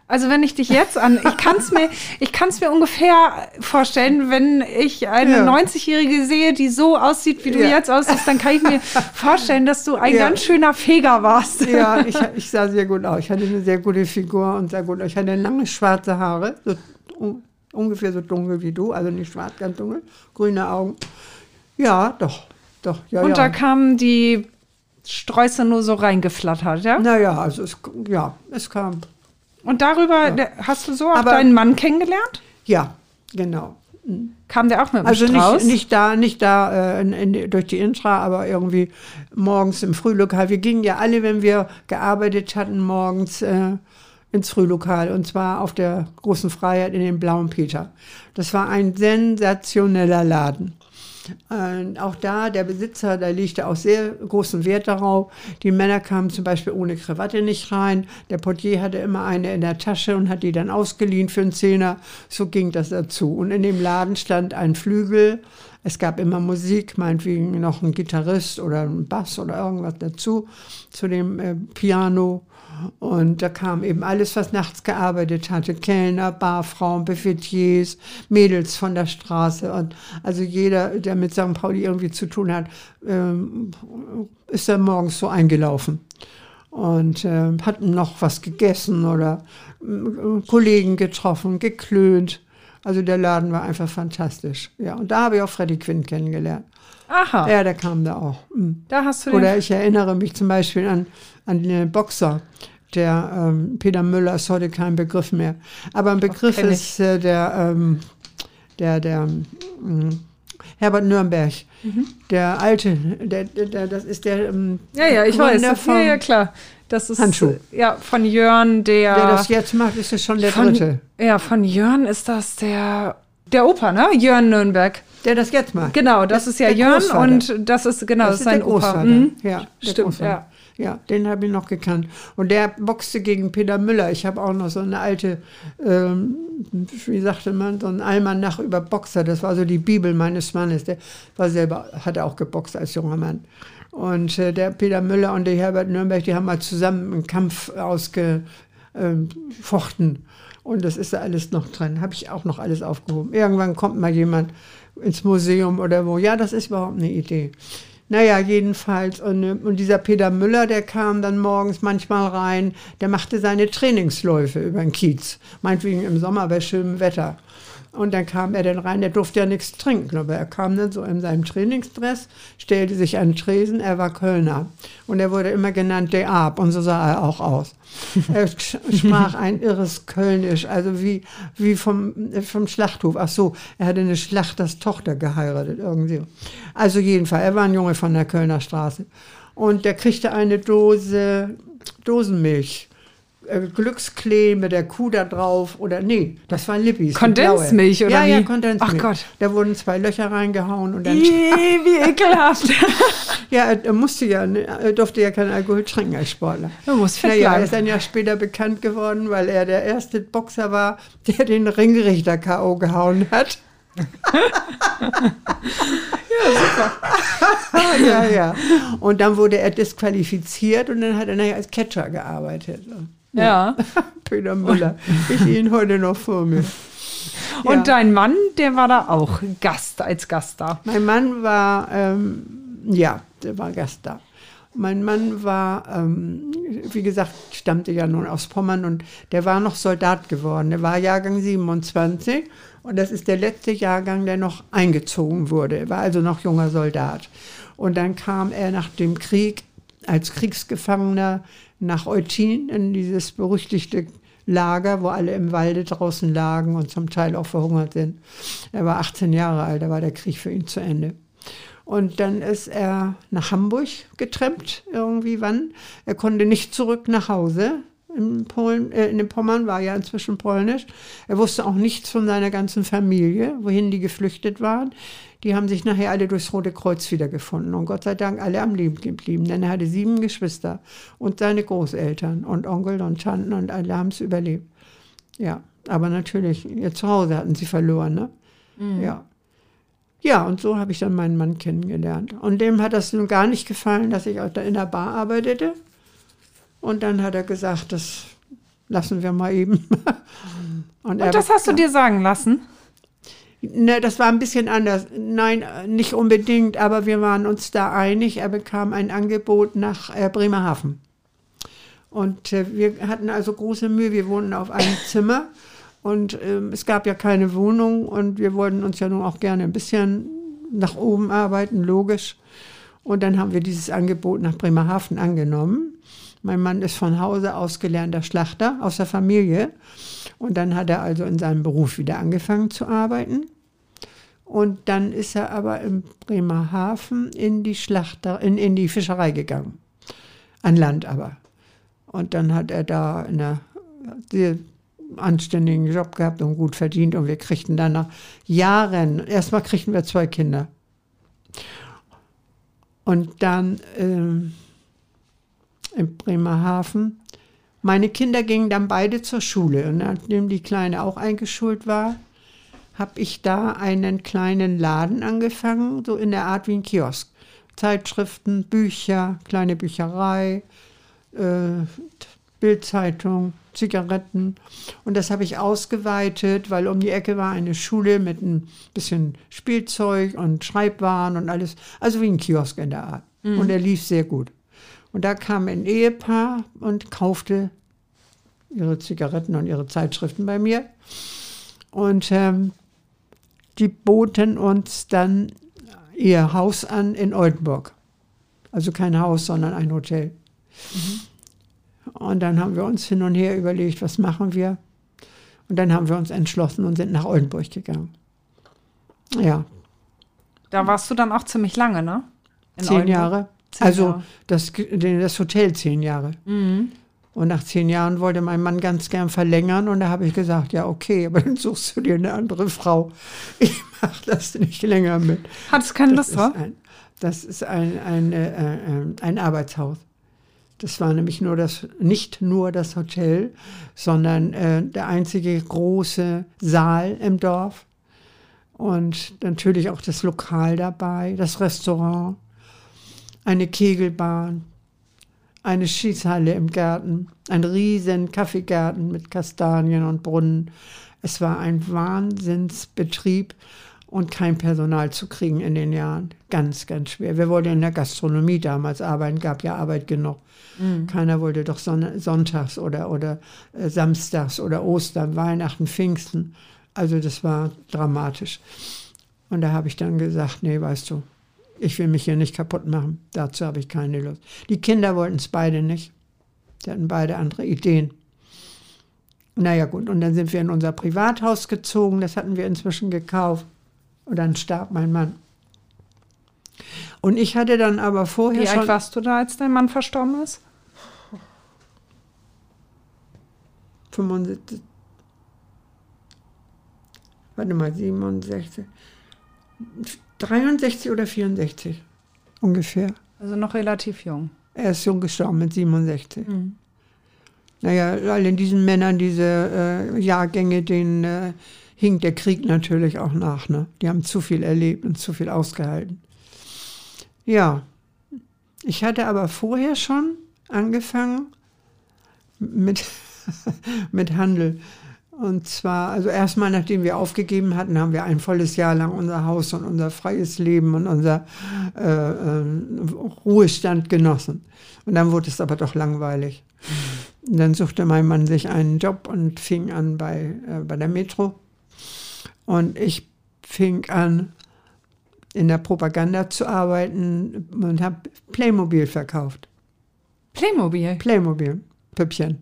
Also wenn ich dich jetzt an, ich kann es mir, ich kann es mir ungefähr vorstellen, wenn ich eine Ja. 90-Jährige sehe, die so aussieht, wie du Ja. jetzt aussiehst, dann kann ich mir vorstellen, dass du ein Ja. ganz schöner Feger warst. Ja, ich, ich sah sehr gut aus. Ich hatte eine sehr gute Figur und sehr gut. Ich hatte lange schwarze Haare, so un, ungefähr so dunkel wie du, also nicht schwarz, ganz dunkel, grüne Augen. Ja, doch, doch, ja, Und da kamen die Sträuße nur so reingeflattert, ja? naja, also es, ja, es kam. Und darüber der- hast du so auch Aber- deinen Mann kennengelernt? Ja, genau. Kam der auch mit dem Also Strauß? nicht, nicht da, nicht da äh, in, in, durch die Intra, aber irgendwie morgens im Frühlokal. Wir gingen ja alle, wenn wir gearbeitet hatten, morgens äh, ins Frühlokal und zwar auf der großen Freiheit in den Blauen Peter. Das war ein sensationeller Laden. Äh, auch da, der Besitzer, da legte auch sehr großen Wert darauf. Die Männer kamen zum Beispiel ohne Krawatte nicht rein. Der Portier hatte immer eine in der Tasche und hat die dann ausgeliehen für einen Zehner. So ging das dazu. Und in dem Laden stand ein Flügel. Es gab immer Musik, meinetwegen noch ein Gitarrist oder ein Bass oder irgendwas dazu, zu dem äh, Piano. Und da kam eben alles, was nachts gearbeitet hatte. Kellner, Barfrauen, Buffetiers, Mädels von der Straße. Und also jeder, der mit St. Pauli irgendwie zu tun hat, ähm, ist dann morgens so eingelaufen. Und ähm, hatten noch was gegessen oder ähm, Kollegen getroffen, geklönt. Also der Laden war einfach fantastisch. Ja, und da habe ich auch Freddie Quinn kennengelernt. Aha, Ja, der kam da auch. Mhm. da hast du den Oder ich erinnere mich zum Beispiel an, an den Boxer. Der ähm, Peter Müller ist heute kein Begriff mehr. Aber ein Begriff ich. ist äh, der, ähm, der, der ähm, Herbert Nürnberg. Mhm. Der alte, der, der, der, das ist der. Ähm, Ja, ja, ich Gründer weiß. Ja, vom- ja, klar. Das ist Handschuh. ja von Jörn, der, Der das jetzt macht, ist es schon der von, dritte. Ja, von Jörn ist das der der Opa, ne? Jörn Nürnberg. Der das jetzt macht. Genau, das, ist ja Jörn und das ist genau das ist sein Opa. Mhm. Ja, Stimmt, Großvater. ja. Ja, den habe ich noch gekannt. Und der boxte gegen Peter Müller. Ich habe auch noch so eine alte, ähm, wie sagte man, so ein Almanach über Boxer. Das war so die Bibel meines Mannes. Der war selber, hatte auch geboxt als junger Mann. Und äh, der Peter Müller und der Herbert Nürnberg, die haben mal zusammen einen Kampf ausgefochten. und das ist da alles noch drin. Habe ich auch noch alles aufgehoben. Irgendwann kommt mal jemand ins Museum oder wo. Ja, das ist überhaupt eine Idee. Naja, jedenfalls. Und, äh, und dieser Peter Müller, der kam dann morgens manchmal rein, der machte seine Trainingsläufe über den Kiez. Meinetwegen im Sommer bei schönem Wetter. Und dann kam er dann rein, der durfte ja nichts trinken, aber er kam dann so in seinem Trainingsdress, stellte sich an den Tresen, er war Kölner. Und er wurde immer genannt De Aab und so sah er auch aus. er sprach ein irres Kölnisch, also wie, wie vom, vom Schlachthof. Ach so, er hatte eine Schlachterstochter geheiratet irgendwie. Also jedenfalls, er war ein Junge von der Kölner Straße. Und der kriegte eine Dose Dosenmilch Glücksklee mit der Kuh da drauf oder nee, das war Lippis. Kondensmilch oder ja, wie? Ja, Kondensmilch. Ach Gott. Da wurden zwei Löcher reingehauen und dann. Ih, wie ekelhaft. ja, er musste ja, er durfte ja keinen Alkohol trinken als Sportler. Er muss fit naja, er ist dann ja später bekannt geworden, weil er der erste Boxer war, der den Ringrichter K.O. gehauen hat. ja, ja. Und dann wurde er disqualifiziert und dann hat er nachher als Catcher gearbeitet. Ja. Peter Müller. Ich sehe ihn heute noch vor mir. Und Ja. dein Mann, der war da auch Gast, als Gast da. Mein Mann war, ähm, ja, der war Gast da. Mein Mann war, ähm, wie gesagt, stammte ja nun aus Pommern und der war noch Soldat geworden. Der war Jahrgang 27 und das ist der letzte Jahrgang, der noch eingezogen wurde. Er war also noch junger Soldat. Und dann kam er nach dem Krieg als Kriegsgefangener nach Eutin in dieses berüchtigte Lager, wo alle im Walde draußen lagen und zum Teil auch verhungert sind. Er war 18 Jahre alt, da war der Krieg für ihn zu Ende. Und dann ist er nach Hamburg getrennt, irgendwie wann. Er konnte nicht zurück nach Hause. In, Polen, äh, in den Pommern war ja inzwischen polnisch. Er wusste auch nichts von seiner ganzen Familie, wohin die geflüchtet waren. Die haben sich nachher alle durchs Rote Kreuz wiedergefunden und Gott sei Dank alle am Leben geblieben, denn er hatte sieben Geschwister und seine Großeltern und Onkel und Tanten und alle haben es überlebt. Ja, aber natürlich, ihr Zuhause hatten sie verloren, ne? Ja. Ja, und so habe ich dann meinen Mann kennengelernt. Und dem hat das nun gar nicht gefallen, dass ich auch da in der Bar arbeitete. Und dann hat er gesagt, das lassen wir mal eben. Und das hast du dir sagen lassen? Ne, das war ein bisschen anders. Nein, äh, nicht unbedingt, aber wir waren uns da einig. Er bekam ein Angebot nach äh, Bremerhaven. Und äh, wir hatten also große Mühe. Wir wohnten auf einem Zimmer und ähm, es gab ja keine Wohnung und wir wollten uns ja nun auch gerne ein bisschen nach oben arbeiten, logisch. Und dann haben wir dieses Angebot nach Bremerhaven angenommen. Mein Mann ist von Hause aus gelernter Schlachter aus der Familie. Und dann hat er also in seinem Beruf wieder angefangen zu arbeiten. Und dann ist er aber in Bremerhaven in die Schlachter, in, in die Fischerei gegangen. An Land aber. Und dann hat er da in einer sehr anständigen Job gehabt und gut verdient. Und wir kriegten dann nach Jahren, erstmal kriegten wir zwei Kinder. Und dann ähm, in Bremerhaven. Meine Kinder gingen dann beide zur Schule. Und nachdem die Kleine auch eingeschult war, habe ich da einen kleinen Laden angefangen, so in der Art wie ein Kiosk. Zeitschriften, Bücher, kleine Bücherei, äh, Bildzeitung, Zigaretten. Und das habe ich ausgeweitet, weil um die Ecke war eine Schule mit ein bisschen Spielzeug und Schreibwaren und alles. Also wie ein Kiosk in der Art. Und er lief sehr gut. Und da kam ein Ehepaar und kaufte ihre Zigaretten und ihre Zeitschriften bei mir. Und ähm, die boten uns dann ihr Haus an in Oldenburg. Also kein Haus, sondern ein Hotel. Und dann haben wir uns hin und her überlegt, was machen wir. Und dann haben wir uns entschlossen und sind nach Oldenburg gegangen. Ja, Da warst du dann auch ziemlich lange, ne? In zehn Oldenburg? Jahre. Zehn also Jahre. Das, das Hotel zehn Jahre. Und nach zehn Jahren wollte mein Mann ganz gern verlängern und da habe ich gesagt, ja okay, aber dann suchst du dir eine andere Frau. Ich mache das nicht länger mit. Hattest keine Das Lust drauf? ein, das ist ein, ein, äh, äh, ein Arbeitshaus. Das war nämlich nur das, nicht nur das Hotel, sondern äh, der einzige große Saal im Dorf. Und natürlich auch das Lokal dabei, das Restaurant, eine Kegelbahn, eine Schießhalle im Garten, ein riesen Kaffeegarten mit Kastanien und Brunnen. Es war ein Wahnsinnsbetrieb und kein Personal zu kriegen in den Jahren. Ganz, ganz schwer. Wir wollten in der Gastronomie damals arbeiten, gab ja Arbeit genug. Keiner wollte doch Sonn sonntags oder, oder äh, samstags oder Ostern, Weihnachten, Pfingsten. Also das war dramatisch. Und da habe ich dann gesagt, nee, weißt du, ich will mich hier nicht kaputt machen. Dazu habe ich keine Lust. Die Kinder wollten es beide nicht. Sie hatten beide andere Ideen. Naja gut, und dann sind wir in unser Privathaus gezogen, das hatten wir inzwischen gekauft. Und dann starb mein Mann. Und ich hatte dann aber vorher Wie schon... alt warst du da, als dein Mann verstorben ist? 75, warte mal, 67, 63 oder 64 ungefähr. Also noch relativ jung. Er ist jung gestorben mit 67. Mhm. Naja, allen diesen Männern, diese äh, Jahrgänge, denen äh, hinkt der Krieg natürlich auch nach. Ne? Die haben zu viel erlebt und zu viel ausgehalten. Ja, ich hatte aber vorher schon angefangen mit, mit Handel. Und zwar, also erstmal, nachdem wir aufgegeben hatten, haben wir ein volles Jahr lang unser Haus und unser freies Leben und unser äh, äh, Ruhestand genossen. Und dann wurde es aber doch langweilig. Und dann suchte mein Mann sich einen Job und fing an bei, äh, bei der Metro. Und ich fing an, in der Propaganda zu arbeiten und habe Playmobil verkauft. Playmobil. Playmobil, Püppchen,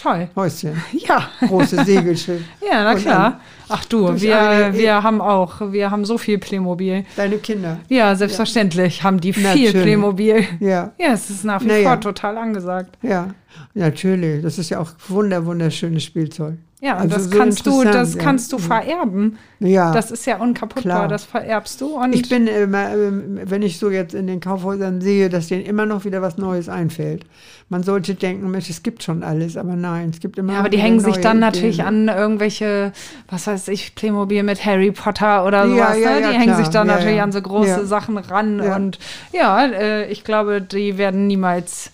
Toll. Häuschen, Ja. große Segelschiff. Ja, na klar. Ach du, wir, eine- wir haben auch, wir haben so viel Playmobil. Deine Kinder. Ja, selbstverständlich haben die viel Natürlich. Playmobil. Ja, Ja, es ist nach wie Naja. vor total angesagt. ja, natürlich. Das ist ja auch wunder, wunderschönes Spielzeug. Ja, Also das so kannst du, das ja. kannst du vererben. Ja, Das ist ja unkaputtbar, Klar. das vererbst du. Und ich bin immer, ähm, wenn ich so jetzt in den Kaufhäusern sehe, dass denen immer noch wieder was Neues einfällt. Man sollte denken, Mensch, es gibt schon alles, aber nein, es gibt immer ja, noch aber die hängen sich dann Ideen. natürlich an irgendwelche, was weiß ich, Playmobil mit Harry Potter oder Ja, sowas. ja, ne? ja, Die hängen klar. sich dann Ja, natürlich ja. an so große Ja. Sachen ran. Ja. Und ja, äh, ich glaube, die werden niemals,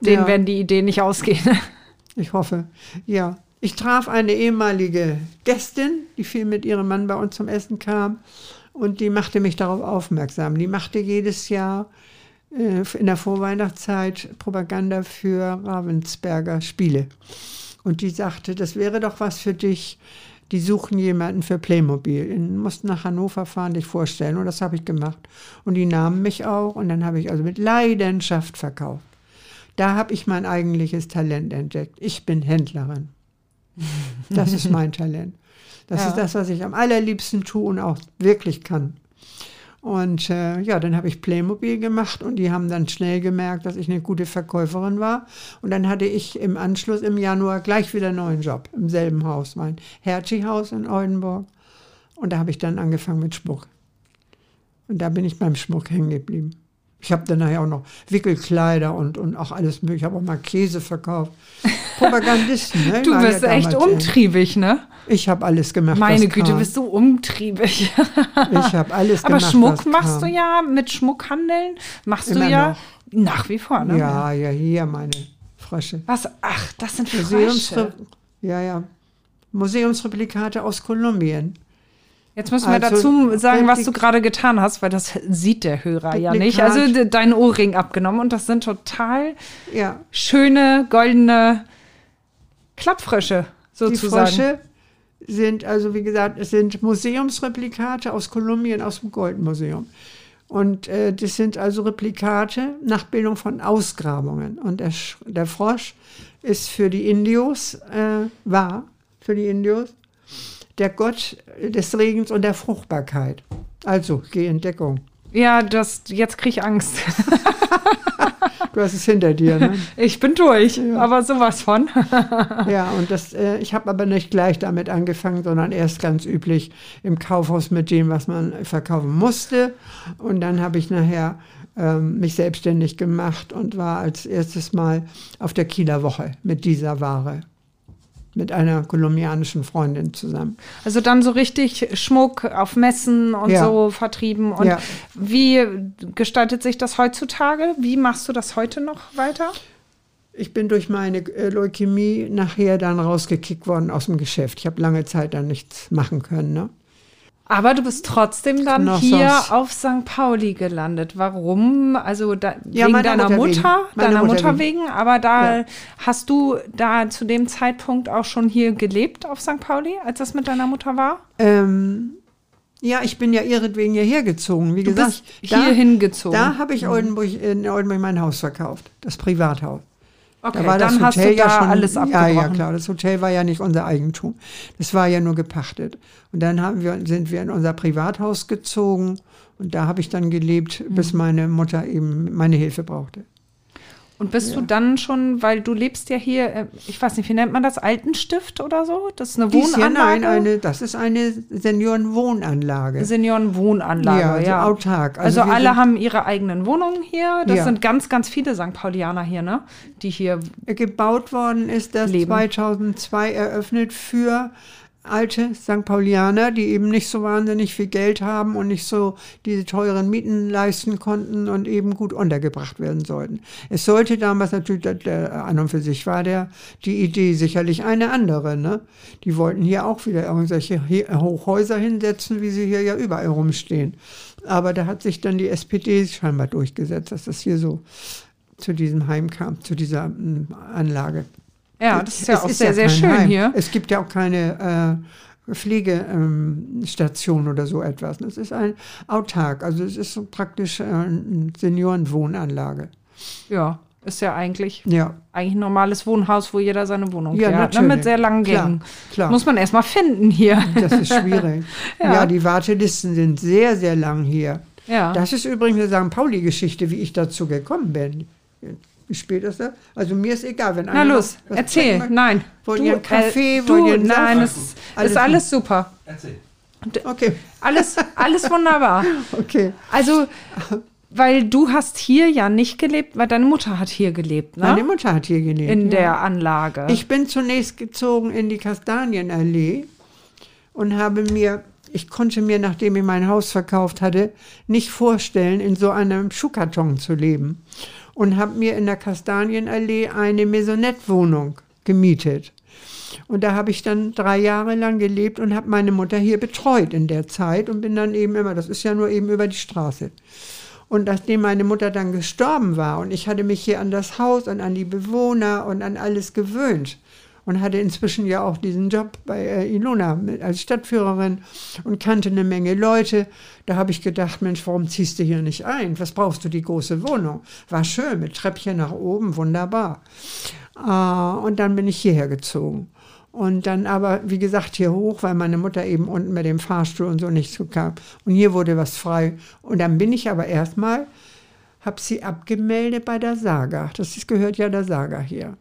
denen Ja. werden die Ideen nicht ausgehen. Ich hoffe, ja. Ich traf eine ehemalige Gästin, die viel mit ihrem Mann bei uns zum Essen kam und die machte mich darauf aufmerksam. Die machte jedes Jahr äh, in der Vorweihnachtszeit Propaganda für Ravensberger Spiele. Und die sagte, das wäre doch was für dich. Die suchen jemanden für Playmobil. Du musst nach Hannover fahren, dich vorstellen. Und das habe ich gemacht. Und die nahmen mich auch. Und dann habe ich also mit Leidenschaft verkauft. Da habe ich mein eigentliches Talent entdeckt. Ich bin Händlerin. Das ist mein Talent. Das Ja. ist das, was ich am allerliebsten tue und auch wirklich kann. Und äh, ja, dann habe ich Playmobil gemacht und die haben dann schnell gemerkt, dass ich eine gute Verkäuferin war. Und dann hatte ich im Anschluss im Januar gleich wieder einen neuen Job im selben Haus, mein Hertie-Haus in Oldenburg. Und da habe ich dann angefangen mit Schmuck. Und da bin ich beim Schmuck hängen geblieben. Ich habe dann nachher auch noch Wickelkleider und, und auch alles mögliche. Ich habe auch mal Käse verkauft. Propagandisten, ne? Du waren ja bist echt äh, umtriebig, ne? Ich habe alles gemacht. Meine Güte, kam. bist du umtriebig. Ich habe alles Aber gemacht. Schmuck was machst kam. du ja mit Schmuckhandeln, machst Immer du ja noch. nach wie vor, ne? Ja, ja, hier meine Frösche. Was? Ach, das sind Museumsre Frösche. ja, ja. Museumsreplikate aus Kolumbien. Jetzt müssen wir Also, dazu sagen, was du gerade getan hast, weil das sieht der Hörer ja nicht. Also de- deinen Ohrring abgenommen und das sind total Ja, schöne, goldene Klappfrösche die sozusagen. Frösche sind, also wie gesagt, es sind Museumsreplikate aus Kolumbien, aus dem Goldmuseum. Und äh, das sind also Replikate, Nachbildung von Ausgrabungen. Und der, der Frosch ist für die Indios, äh, war für die Indios, der Gott des Regens und der Fruchtbarkeit. Also, geh in Deckung. Ja, das, jetzt krieg ich Angst. Du hast es hinter dir, ne? Ich bin durch, aber sowas von. Ja, und das, äh, ich habe aber nicht gleich damit angefangen, sondern erst ganz üblich im Kaufhaus mit dem, was man verkaufen musste. Und dann habe ich nachher ähm, mich selbstständig gemacht und war als erstes Mal auf der Kieler Woche mit dieser Ware. Mit einer kolumbianischen Freundin zusammen. Also dann so richtig Schmuck auf Messen und Ja. so vertrieben. Und Ja. wie gestaltet sich das heutzutage? Wie machst du das heute noch weiter? Ich bin durch meine äh, Leukämie nachher dann rausgekickt worden aus dem Geschäft. Ich habe lange Zeit dann nichts machen können. Ne? Aber du bist trotzdem dann Knossos. hier auf St. Pauli gelandet. Warum? Also da, Ja, wegen deiner Mutter Mutter, wegen. Deiner Mutter Mutter wegen. wegen. Aber da Ja. hast du da zu dem Zeitpunkt auch schon hier gelebt auf St. Pauli, als das mit deiner Mutter war? Ähm, ja, ich bin ja ihretwegen hierher gezogen. Wie Du gesagt, bist hier hingezogen. Da habe ich Oldenburg, in Oldenburg mein Haus verkauft, das Privathaus. Okay, da war das dann hast Hotel du da ja schon, alles Ja, abgebrochen. ja, klar. Das Hotel war ja nicht unser Eigentum. Das war ja nur gepachtet. Und dann haben wir, sind wir in unser Privathaus gezogen. Und da habe ich dann gelebt, Mhm. bis meine Mutter eben meine Hilfe brauchte. Und bist du dann schon, weil du lebst ja hier, äh, ich weiß nicht, wie nennt man das, Altenstift oder so? Das ist eine Dies hier, Wohnanlage? nein, eine, das ist eine Seniorenwohnanlage. Seniorenwohnanlage, Ja, ja. also autark. Also, Also alle haben ihre eigenen Wohnungen hier. Das Ja. sind ganz, ganz viele St. Paulianer hier, ne? Die hier Gebaut worden ist das Leben. 2002 eröffnet für alte St. Paulianer, die eben nicht so wahnsinnig viel Geld haben und nicht so diese teuren Mieten leisten konnten und eben gut untergebracht werden sollten. Es sollte damals natürlich, der, an und für sich war der, die Idee sicherlich eine andere. Ne? Die wollten hier auch wieder irgendwelche He- Hochhäuser hinsetzen, wie sie hier ja überall rumstehen. Aber da hat sich dann die SPD scheinbar durchgesetzt, dass das hier so zu diesem Heim kam, zu dieser mm, Anlage. Ja, das ist ja Es auch sehr, sehr kein schön Heim. hier. Es gibt ja auch keine äh, Pflegestation oder so etwas. Es ist ein autark, also es ist so praktisch äh, eine Seniorenwohnanlage. Ja, ist ja eigentlich, Ja, eigentlich ein normales Wohnhaus, wo jeder seine Wohnung Ja, hat, ne? Mit sehr langen Klar, Gängen. klar. Muss man erstmal finden hier. das ist schwierig. Ja. ja. die Wartelisten sind sehr, sehr lang hier. Ja. Das ist übrigens eine St. Pauli-Geschichte, wie ich dazu gekommen bin. Wie spät ist das? Also mir ist egal, wenn Na los, noch was erzähl. Nein. Wollt ihr einen Kaffee? Äh, Wollt du, ihr einen nein, es ist Alles alles super. Erzähl. Okay, Alles, alles wunderbar. okay. Also, weil du hast hier ja nicht gelebt, weil deine Mutter hat hier gelebt, ne? Meine Mutter hat hier gelebt. In ja. der Anlage. Ich bin zunächst gezogen in die Kastanienallee und habe mir, ich konnte mir, nachdem ich mein Haus verkauft hatte, nicht vorstellen, in so einem Schuhkarton zu leben. Und habe mir in der Kastanienallee eine Maisonette-Wohnung gemietet. Und da habe ich dann drei Jahre lang gelebt und habe meine Mutter hier betreut in der Zeit und bin dann eben immer, das ist ja nur eben über die Straße. Und nachdem meine Mutter dann gestorben war und ich hatte mich hier an das Haus und an die Bewohner und an alles gewöhnt und hatte inzwischen ja auch diesen Job bei äh, Ilona als Stadtführerin und kannte eine Menge Leute, da habe ich gedacht, Mensch, warum ziehst du hier nicht ein? Was brauchst du die große Wohnung? War schön, mit Treppchen nach oben, wunderbar. Äh, und dann bin ich hierher gezogen. Und dann aber, wie gesagt, hier hoch, weil meine Mutter eben unten mit dem Fahrstuhl und so nicht so kam. Und hier wurde was frei. Und dann bin ich aber erstmal, habe sie abgemeldet bei der Saga. Das gehört ja der Saga hier.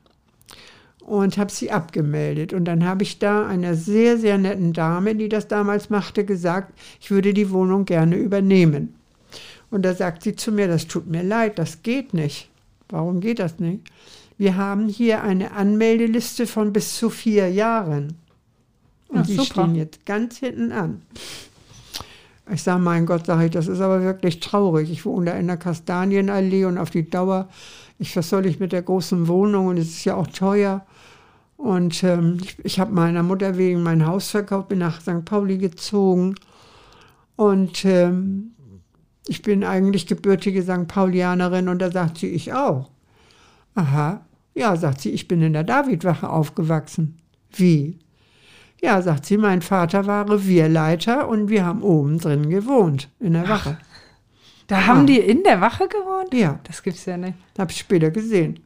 Und habe sie abgemeldet. Und dann habe ich da einer sehr, sehr netten Dame, die das damals machte, gesagt, ich würde die Wohnung gerne übernehmen. Und da sagt sie zu mir, das tut mir leid, das geht nicht. Warum geht das nicht? Wir haben hier eine Anmeldeliste von bis zu vier Jahren. Und Ja, die super. stehen jetzt ganz hinten an. Ich sage, mein Gott, sage ich, das ist aber wirklich traurig. Ich wohne da in der Kastanienallee und auf die Dauer, ich, was soll ich mit der großen Wohnung und es ist ja auch teuer. Und ähm, ich, ich habe meiner Mutter wegen mein Haus verkauft, bin nach St. Pauli gezogen. Und ähm, ich bin eigentlich gebürtige St. Paulianerin und da sagt sie, ich auch. Aha, ja, sagt sie, ich bin in der Davidwache aufgewachsen. Wie? Ja, sagt sie, mein Vater war Revierleiter und wir haben oben drin gewohnt, in der Wache. da haben die in der Wache gewohnt? Ja, Das gibt's ja nicht. habe ich später gesehen.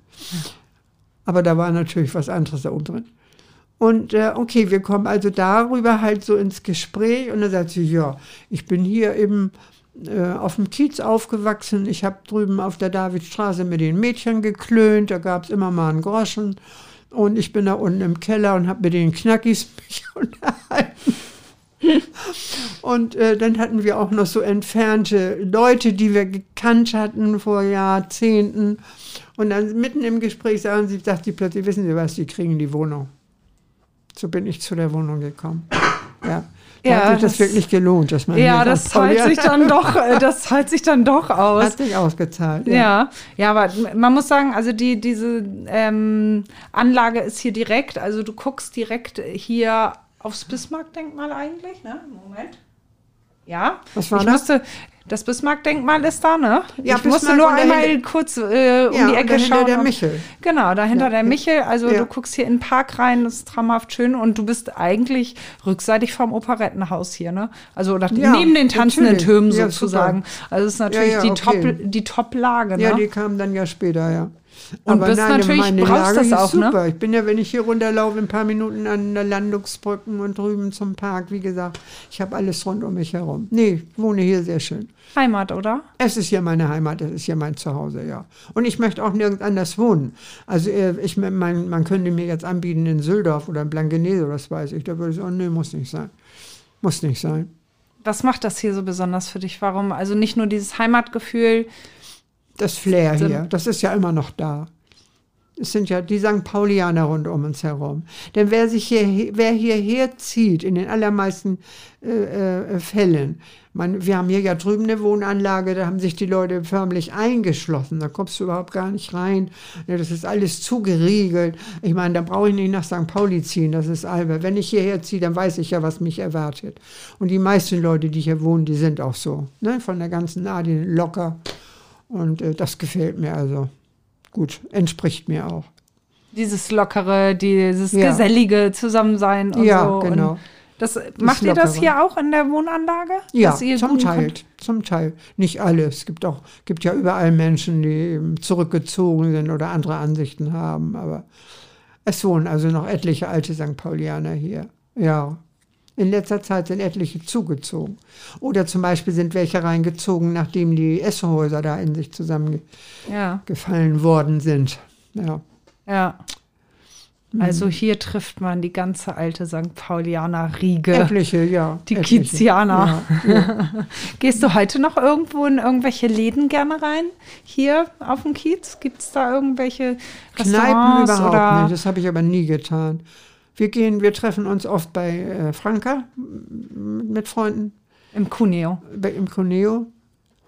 Aber da war natürlich was anderes da oben drin. Und äh, okay, wir kommen also darüber halt so ins Gespräch und dann sagt sie, ja, ich bin hier eben äh, auf dem Kiez aufgewachsen. Ich habe drüben auf der Davidstraße mit den Mädchen geklönt, da gab es immer mal einen Groschen. Und ich bin da unten im Keller und habe mit den Knackis mich unterhalten. Und äh, dann hatten wir auch noch so entfernte Leute, die wir gekannt hatten vor Jahrzehnten. Und dann mitten im Gespräch sagen sie, sagt sie plötzlich, wissen Sie was, die kriegen die Wohnung. So bin ich zu der Wohnung gekommen. Ja. Da Ja, hat sich das, das- wirklich gelohnt, dass man Ja, das zahlt sich dann doch, äh, das zahlt sich dann doch aus. hat sich ausgezahlt. Ja, ja, aber man muss sagen, also die, diese ähm, Anlage ist hier direkt, also du guckst direkt hier aufs Bismarck-Denkmal eigentlich, ne? Moment. Ja, Was war ich da? musste, das Bismarck-Denkmal ist da, ne? Ja, ich musste Bismarck nur und einmal dahinter- kurz äh, um Ja, die Ecke dahinter schauen. der und- Michel. Genau, dahinter Ja, der. Michel. Also Ja. du guckst hier in den Park rein, das ist traumhaft schön und du bist eigentlich rückseitig vom Operettenhaus hier, ne? Also oder neben den tanzenden natürlich. Türmen sozusagen. Also es ist natürlich die okay. Top, die Top-Lage, ne? Ja, die kamen dann ja später, ja. Und bist natürlich- meine brauchst Lage das ist auch, ne? super. Ich bin ja, wenn ich hier runterlaufe, in ein paar Minuten an der Landungsbrücken und drüben zum Park, wie gesagt, ich habe alles rund um mich herum. Nee, ich wohne hier sehr schön. Heimat, oder? Es ist hier meine Heimat, es ist hier mein Zuhause, ja. Und ich möchte auch nirgends anders wohnen. Also äh, ich, mein, man könnte mir jetzt anbieten in Süldorf oder in Blankenese, das weiß ich. Da würde ich sagen, nee, muss nicht sein. Muss nicht sein. Was macht das hier so besonders für dich? Warum? Also nicht nur dieses Heimatgefühl. Das Flair hier, das ist ja immer noch da. Es sind ja die St. Paulianer rund um uns herum. Denn wer sich hier, wer hierher zieht, in den allermeisten äh, äh, Fällen, man, wir haben hier ja drüben eine Wohnanlage, da haben sich die Leute förmlich eingeschlossen. Da kommst du überhaupt gar nicht rein. Ja, das ist alles zugeriegelt. Ich meine, da brauche ich nicht nach St. Pauli ziehen, das ist albert. Wenn ich hierher ziehe, dann weiß ich ja, was mich erwartet. Und die meisten Leute, die hier wohnen, die sind auch so. Ne? Von der ganzen Art, locker. Und äh, das gefällt mir also gut, entspricht mir auch. Dieses Lockere, dieses Ja. gesellige Zusammensein und Ja, so. genau. Und das, macht ihr das hier auch in der Wohnanlage? Ja, zum Teil, zum Teil. Nicht alle. Es gibt auch, gibt ja überall Menschen, die eben zurückgezogen sind oder andere Ansichten haben. Aber es wohnen also noch etliche alte St. Paulianer hier. Ja. In letzter Zeit sind etliche zugezogen. Oder zum Beispiel sind welche reingezogen, nachdem die Essenhäuser da in sich zusammengefallen Ja, worden sind. Ja. ja. Also hier trifft man die ganze alte St. Paulianer Riege. Etliche, ja. Die etliche. Kizianer. Ja, ja. Gehst du heute noch irgendwo in irgendwelche Läden gerne rein? Hier auf dem Kiez? Gibt es da irgendwelche Kneipen Restaurants überhaupt oder? nicht. Das habe ich aber nie getan. Wir gehen, wir treffen uns oft bei äh, Franka mit Freunden Im Cuneo. bei, im Cuneo.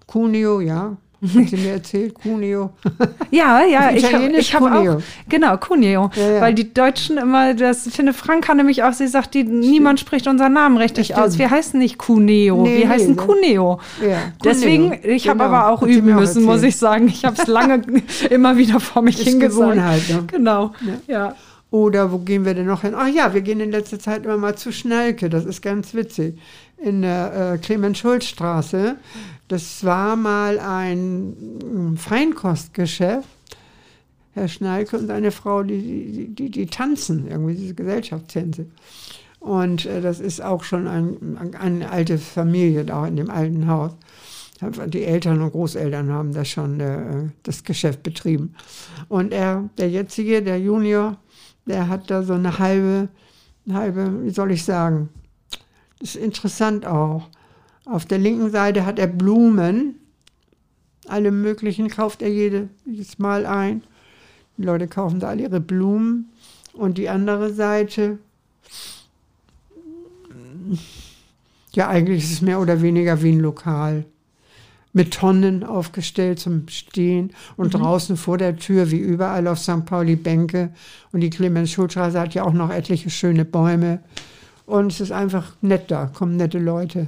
Cuneo, ja. Hat sie mir erzählt, Cuneo. Ja, ja, ich habe hab auch, genau, Cuneo, Ja, ja. weil die Deutschen immer, das finde Franka nämlich auch, sie sagt, die, niemand spricht unseren Namen richtig Stimmt. aus. Wir heißen nicht Cuneo, Nee, wir nee, heißen so. Cuneo. Ja, Deswegen, ich habe Genau. aber auch Hat üben müssen, muss erzählt. ich sagen. Ich habe es lange immer wieder vor mich Ist. Gewohnheit, ne? Genau, ja. Oder wo gehen wir denn noch hin? Ach ja, wir gehen in letzter Zeit immer mal zu Schnalke. Das ist ganz witzig. In der äh, Clemens-Schulz-Straße. Das war mal ein mm, Feinkostgeschäft. Herr Schnalke und seine Frau, die, die, die, die tanzen, irgendwie diese Gesellschaftstänze. Und äh, das ist auch schon ein, eine alte Familie da in dem alten Haus. Die Eltern und Großeltern haben das schon äh, das Geschäft betrieben. Und er, der jetzige, der Junior, der hat da so eine halbe, halbe, wie soll ich sagen, das ist interessant auch. Auf der linken Seite hat er Blumen, alle möglichen kauft er jede, jedes Mal ein. Die Leute kaufen da alle ihre Blumen. Und die andere Seite, ja, eigentlich ist es mehr oder weniger wie ein Lokal. Mit Tonnen aufgestellt zum Stehen und draußen vor der Tür, wie überall auf St. Pauli, Bänke. Und die Clemens-Schulstraße hat ja auch noch etliche schöne Bäume. Und es ist einfach nett da, kommen nette Leute.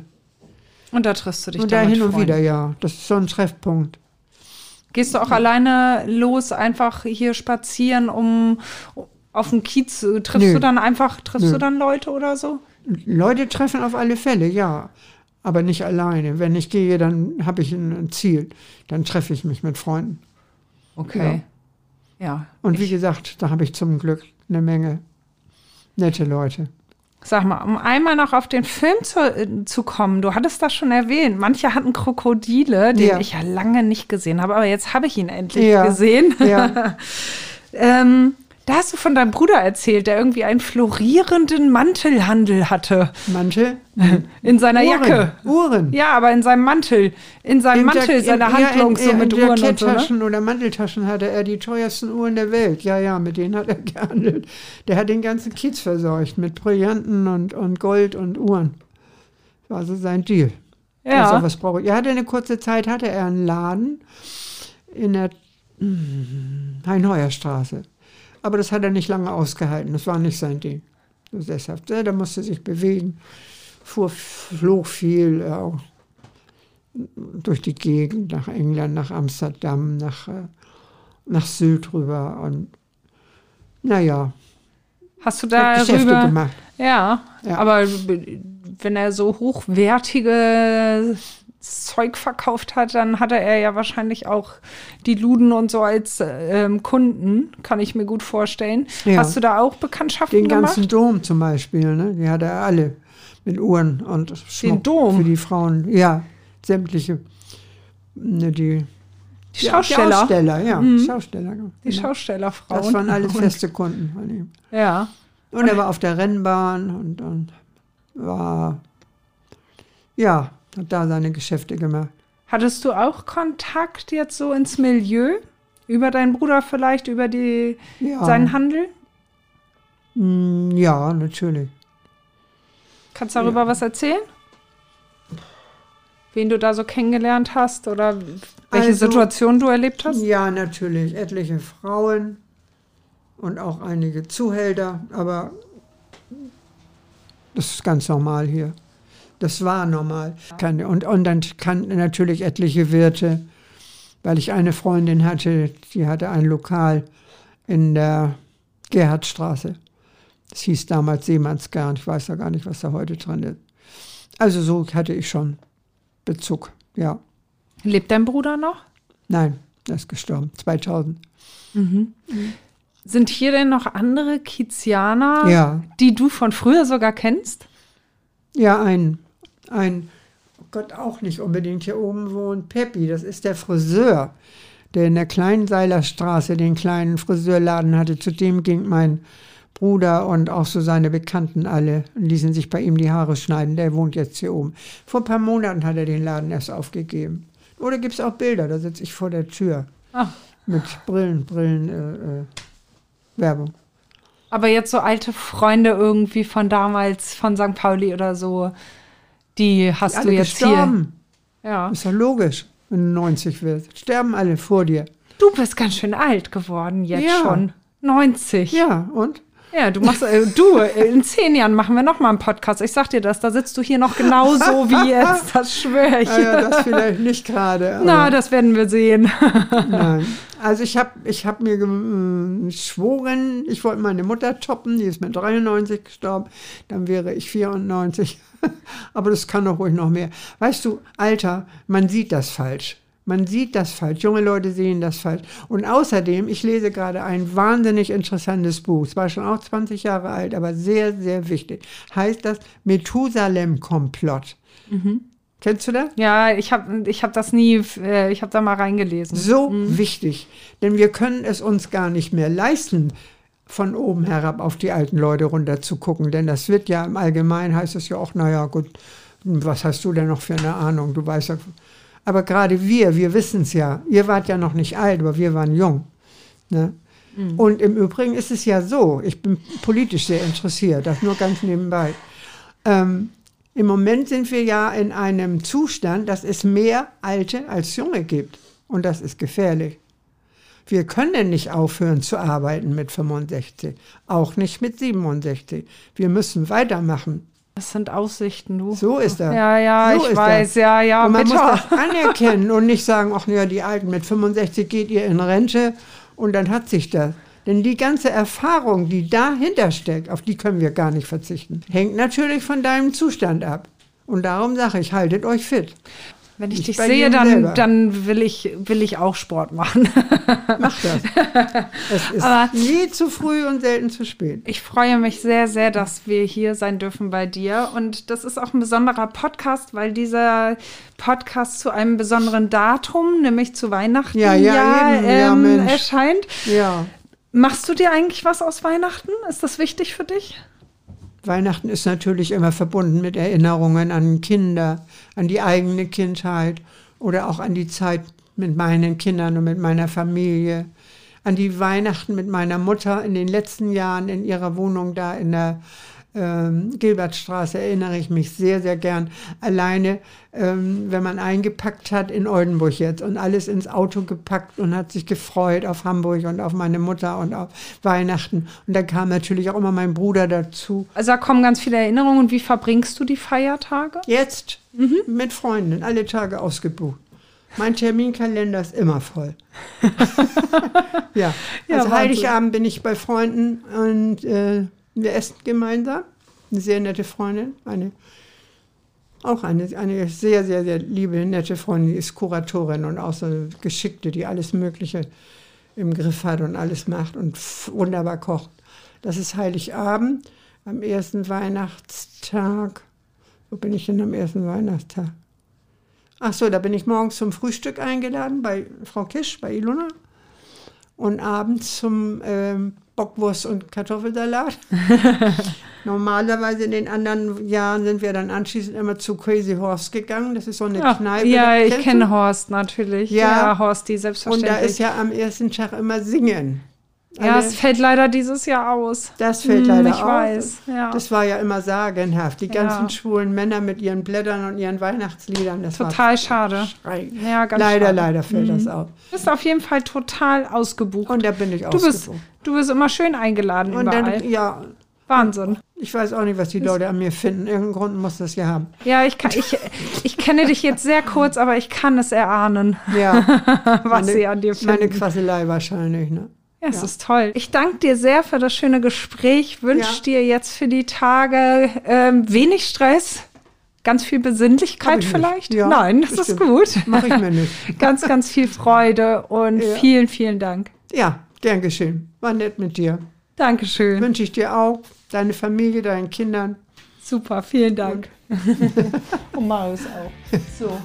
Und da triffst du dich Und da hin und Freunden. wieder, ja. Das ist so ein Treffpunkt. Gehst du auch alleine los, einfach hier spazieren, um auf dem Kiez? äh, Triffst Nö. du dann einfach, triffst Nö. du dann Leute oder so? Leute treffen auf alle Fälle, ja. Aber nicht alleine. Wenn ich gehe, dann habe ich ein Ziel. Dann treffe ich mich mit Freunden. Okay. Ja. Und wie gesagt, da habe ich zum Glück eine Menge nette Leute. sag mal, um einmal noch auf den Film zu, äh, zu kommen, du hattest das schon erwähnt. Manche hatten Krokodile, den Ja. ich ja lange nicht gesehen habe, aber jetzt habe ich ihn endlich Ja. gesehen. Ja. ähm, da hast du von deinem Bruder erzählt, der irgendwie einen florierenden Mantelhandel hatte Manche in seiner Uhren. Jacke. Uhren. Ja, aber in seinem Mantel, in seinem In Mantel, der- seine in- ja, Handlung in, so mit in Uhren und so. Ne? Oder Manteltaschen hatte er die teuersten Uhren der Welt. Ja, ja, mit denen hat er gehandelt. Der hat den ganzen Kiez verseucht mit Brillanten und, und Gold und Uhren. Das war so sein Deal. Ja. Also, was brauche ich? Er hatte eine kurze Zeit, hatte er einen Laden in der mm, Heinheuerstraße. Aber das hat er nicht lange ausgehalten. Das war nicht sein Ding. So deshalb, ja, da musste sich bewegen. fuhr, flog viel äh, durch die Gegend, nach England, nach Amsterdam, nach, äh, nach Sylt rüber. Und naja, Hast du da Geschäfte rüber? gemacht. Ja, Ja. aber wenn er so hochwertige Zeug verkauft hat, dann hatte er ja wahrscheinlich auch die Luden und so als ähm, Kunden, kann ich mir gut vorstellen. Ja. Hast du da auch Bekanntschaften Den gemacht? ganzen Dom zum Beispiel, ne? die hatte er alle mit Uhren und Schmuck Dom? für die Frauen. Ja, sämtliche. Ne, die, Die Schausteller, Die Aussteller, ja. Mhm. Schausteller. genau. die Schaustellerfrauen. Das waren alles Und- feste Kunden von ihm. Ja. Und er war auf der Rennbahn und, und war, ja, hat da seine Geschäfte gemacht. Hattest du auch Kontakt jetzt so ins Milieu? Über deinen Bruder vielleicht, über die, Ja, seinen Handel? Mm, ja natürlich. Kannst du darüber was erzählen? Wen du da so kennengelernt hast oder welche Also- Situation du erlebt hast? Ja, natürlich. Etliche Frauen und auch einige Zuhälter, aber das ist ganz normal hier. Das war normal. Und, und dann kannten natürlich etliche Wirte, weil ich eine Freundin hatte, die hatte ein Lokal in der Gerhardstraße. Das hieß damals Seemannsgarn. Ich weiß ja gar nicht, was da heute dran ist. Also so hatte ich schon Bezug, ja. Lebt dein Bruder noch? Nein, er ist gestorben, 2000. Sind hier denn noch andere Kizianer, Ja. die du von früher sogar kennst? Ja, ein, ein, oh Gott, auch nicht unbedingt hier oben wohnt Peppi, das ist der Friseur, der in der kleinen Seilerstraße den kleinen Friseurladen hatte. Zu dem ging mein Bruder und auch so seine Bekannten alle und ließen sich bei ihm die Haare schneiden. Der wohnt jetzt hier oben. Vor ein paar Monaten hat er den Laden erst aufgegeben. Oder gibt es auch Bilder, da sitze ich vor der Tür Ah. mit Brillen, Brillen, äh, äh, Werbung. Aber jetzt so alte Freunde irgendwie von damals, von St. Pauli oder so, die hast Alle du jetzt gestorben. hier. Ja. Ist doch logisch, wenn du 90 wirst. Sterben alle vor dir. Du bist ganz schön alt geworden jetzt Ja. schon. 90. Ja, und? Ja, du machst, äh, du, äh, in zehn Jahren machen wir noch mal einen Podcast. Ich sag dir das, da sitzt du hier noch genauso wie jetzt, das schwöre ich. Ja, das vielleicht nicht gerade. Na, das werden wir sehen. Nein. Also ich habe ich hab mir geschworen, ich wollte meine Mutter toppen, die ist mit 93 gestorben, dann wäre ich 94. Aber das kann doch ruhig noch mehr. Weißt du, Alter, man sieht das falsch. Man sieht das falsch. Junge Leute sehen das falsch. Und außerdem, ich lese gerade ein wahnsinnig interessantes Buch. Es war schon auch 20 Jahre alt, aber sehr, sehr wichtig. Heißt das Methusalem-Komplott. Kennst du das? Ja, ich habe ich hab das nie, äh, ich habe da mal reingelesen. So wichtig. Denn wir können es uns gar nicht mehr leisten, von oben herab auf die alten Leute runter zu gucken. Denn das wird ja im Allgemeinen heißt es ja auch, naja, gut, was hast du denn noch für eine Ahnung? Du weißt ja. Aber gerade wir, wir wissen es ja. Ihr wart ja noch nicht alt, aber wir waren jung. Ne? Und im Übrigen ist es ja so, ich bin politisch sehr interessiert, das nur ganz nebenbei. Ähm, Im Moment sind wir ja in einem Zustand, dass es mehr Alte als Junge gibt. Und das ist gefährlich. Wir können nicht aufhören zu arbeiten mit 65, auch nicht mit 67. Wir müssen weitermachen. Das sind Aussichten, du. So ist das. Ja, ja, so ich weiß, das. ja, ja, Und man bitte. muss das anerkennen und nicht sagen, ach ja, die Alten mit 65 geht ihr in Rente und dann hat sich das. Denn die ganze Erfahrung, die dahinter steckt, auf die können wir gar nicht verzichten. Hängt natürlich von deinem Zustand ab. Und darum sage ich, haltet euch fit. Wenn ich Nicht dich sehe, dann, selber. dann will, ich, will ich auch Sport machen. Macht das. es ist Aber- nie zu früh und selten zu spät. Ich freue mich sehr, sehr, dass wir hier sein dürfen bei dir. Und das ist auch ein besonderer Podcast, weil dieser Podcast zu einem besonderen Datum, nämlich zu Weihnachten, Ja, ja. Ja, ähm, Mensch. erscheint. Ja. Machst du dir eigentlich was aus Weihnachten? Ist das wichtig für dich? Weihnachten ist natürlich immer verbunden mit Erinnerungen an Kinder, an die eigene Kindheit oder auch an die Zeit mit meinen Kindern und mit meiner Familie, an die Weihnachten mit meiner Mutter in den letzten Jahren in ihrer Wohnung da in der ähm, Gilbertstraße erinnere ich mich sehr, sehr gern. Alleine, ähm, wenn man eingepackt hat in Oldenburg jetzt und alles ins Auto gepackt und hat sich gefreut auf Hamburg und auf meine Mutter und auf Weihnachten. Und da kam natürlich auch immer mein Bruder dazu. Also da kommen ganz viele Erinnerungen. Und wie verbringst du die Feiertage? Jetzt mhm. mit Freunden, alle Tage ausgebucht. Mein Terminkalender ist immer voll. ja. ja, also Heiligabend bin ich bei Freunden und äh, wir essen gemeinsam. Eine sehr nette Freundin, eine, auch eine, eine sehr, sehr, sehr liebe, nette Freundin, die ist Kuratorin und auch so eine Geschickte, die alles Mögliche im Griff hat und alles macht und wunderbar kocht. Das ist Heiligabend am ersten Weihnachtstag. Wo bin ich denn am ersten Weihnachtstag? Ach so, da bin ich morgens zum Frühstück eingeladen bei Frau Kisch, bei Ilona. Und abends zum ähm, Bockwurst und Kartoffelsalat. Normalerweise in den anderen Jahren sind wir dann anschließend immer zu Crazy Horse gegangen. Das ist so eine Ach, Kneipe. Ja, ich kenne Horst natürlich. Ja, ja Horst, die selbstverständlich. Und da ist ja am ersten Tag immer Singen. Ja, es fällt leider dieses Jahr aus. Das fällt hm, leider ich aus. Ich weiß. Ja. Das war ja immer sagenhaft. Die ganzen ja. schwulen Männer mit ihren Blättern und ihren Weihnachtsliedern. Das total schade. Ja, ganz leider, schade. leider fällt mhm. das aus. Du bist auf jeden Fall total ausgebucht. Und da bin ich du ausgebucht. Bist, du bist immer schön eingeladen und überall. Dann, ja. Wahnsinn. Ich weiß auch nicht, was die Leute an mir finden. Irgendeinen Grund muss das ja haben. Ja, ich, kann, ich, ich kenne dich jetzt sehr kurz, aber ich kann es erahnen. Ja. was meine, sie an dir finden. Meine Quasselei wahrscheinlich, ne? Ja, es ja. ist toll. Ich danke dir sehr für das schöne Gespräch. Wünsche ja. dir jetzt für die Tage ähm, wenig Stress. Ganz viel Besinnlichkeit vielleicht? Ja, Nein, das bestimmt. ist gut. Mache ich mir nicht. ganz, ganz viel Freude und ja. vielen, vielen Dank. Ja, gern geschehen. War nett mit dir. Dankeschön. Wünsche ich dir auch, deine Familie, deinen Kindern. Super, vielen Dank. Und, und Marius auch. So.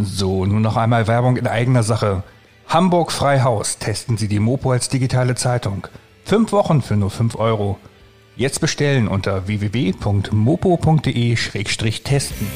So, nun noch einmal Werbung in eigener Sache. Hamburg Freihaus testen Sie die Mopo als digitale Zeitung. Fünf Wochen für nur fünf Euro. Jetzt bestellen unter www.mopo.de-testen.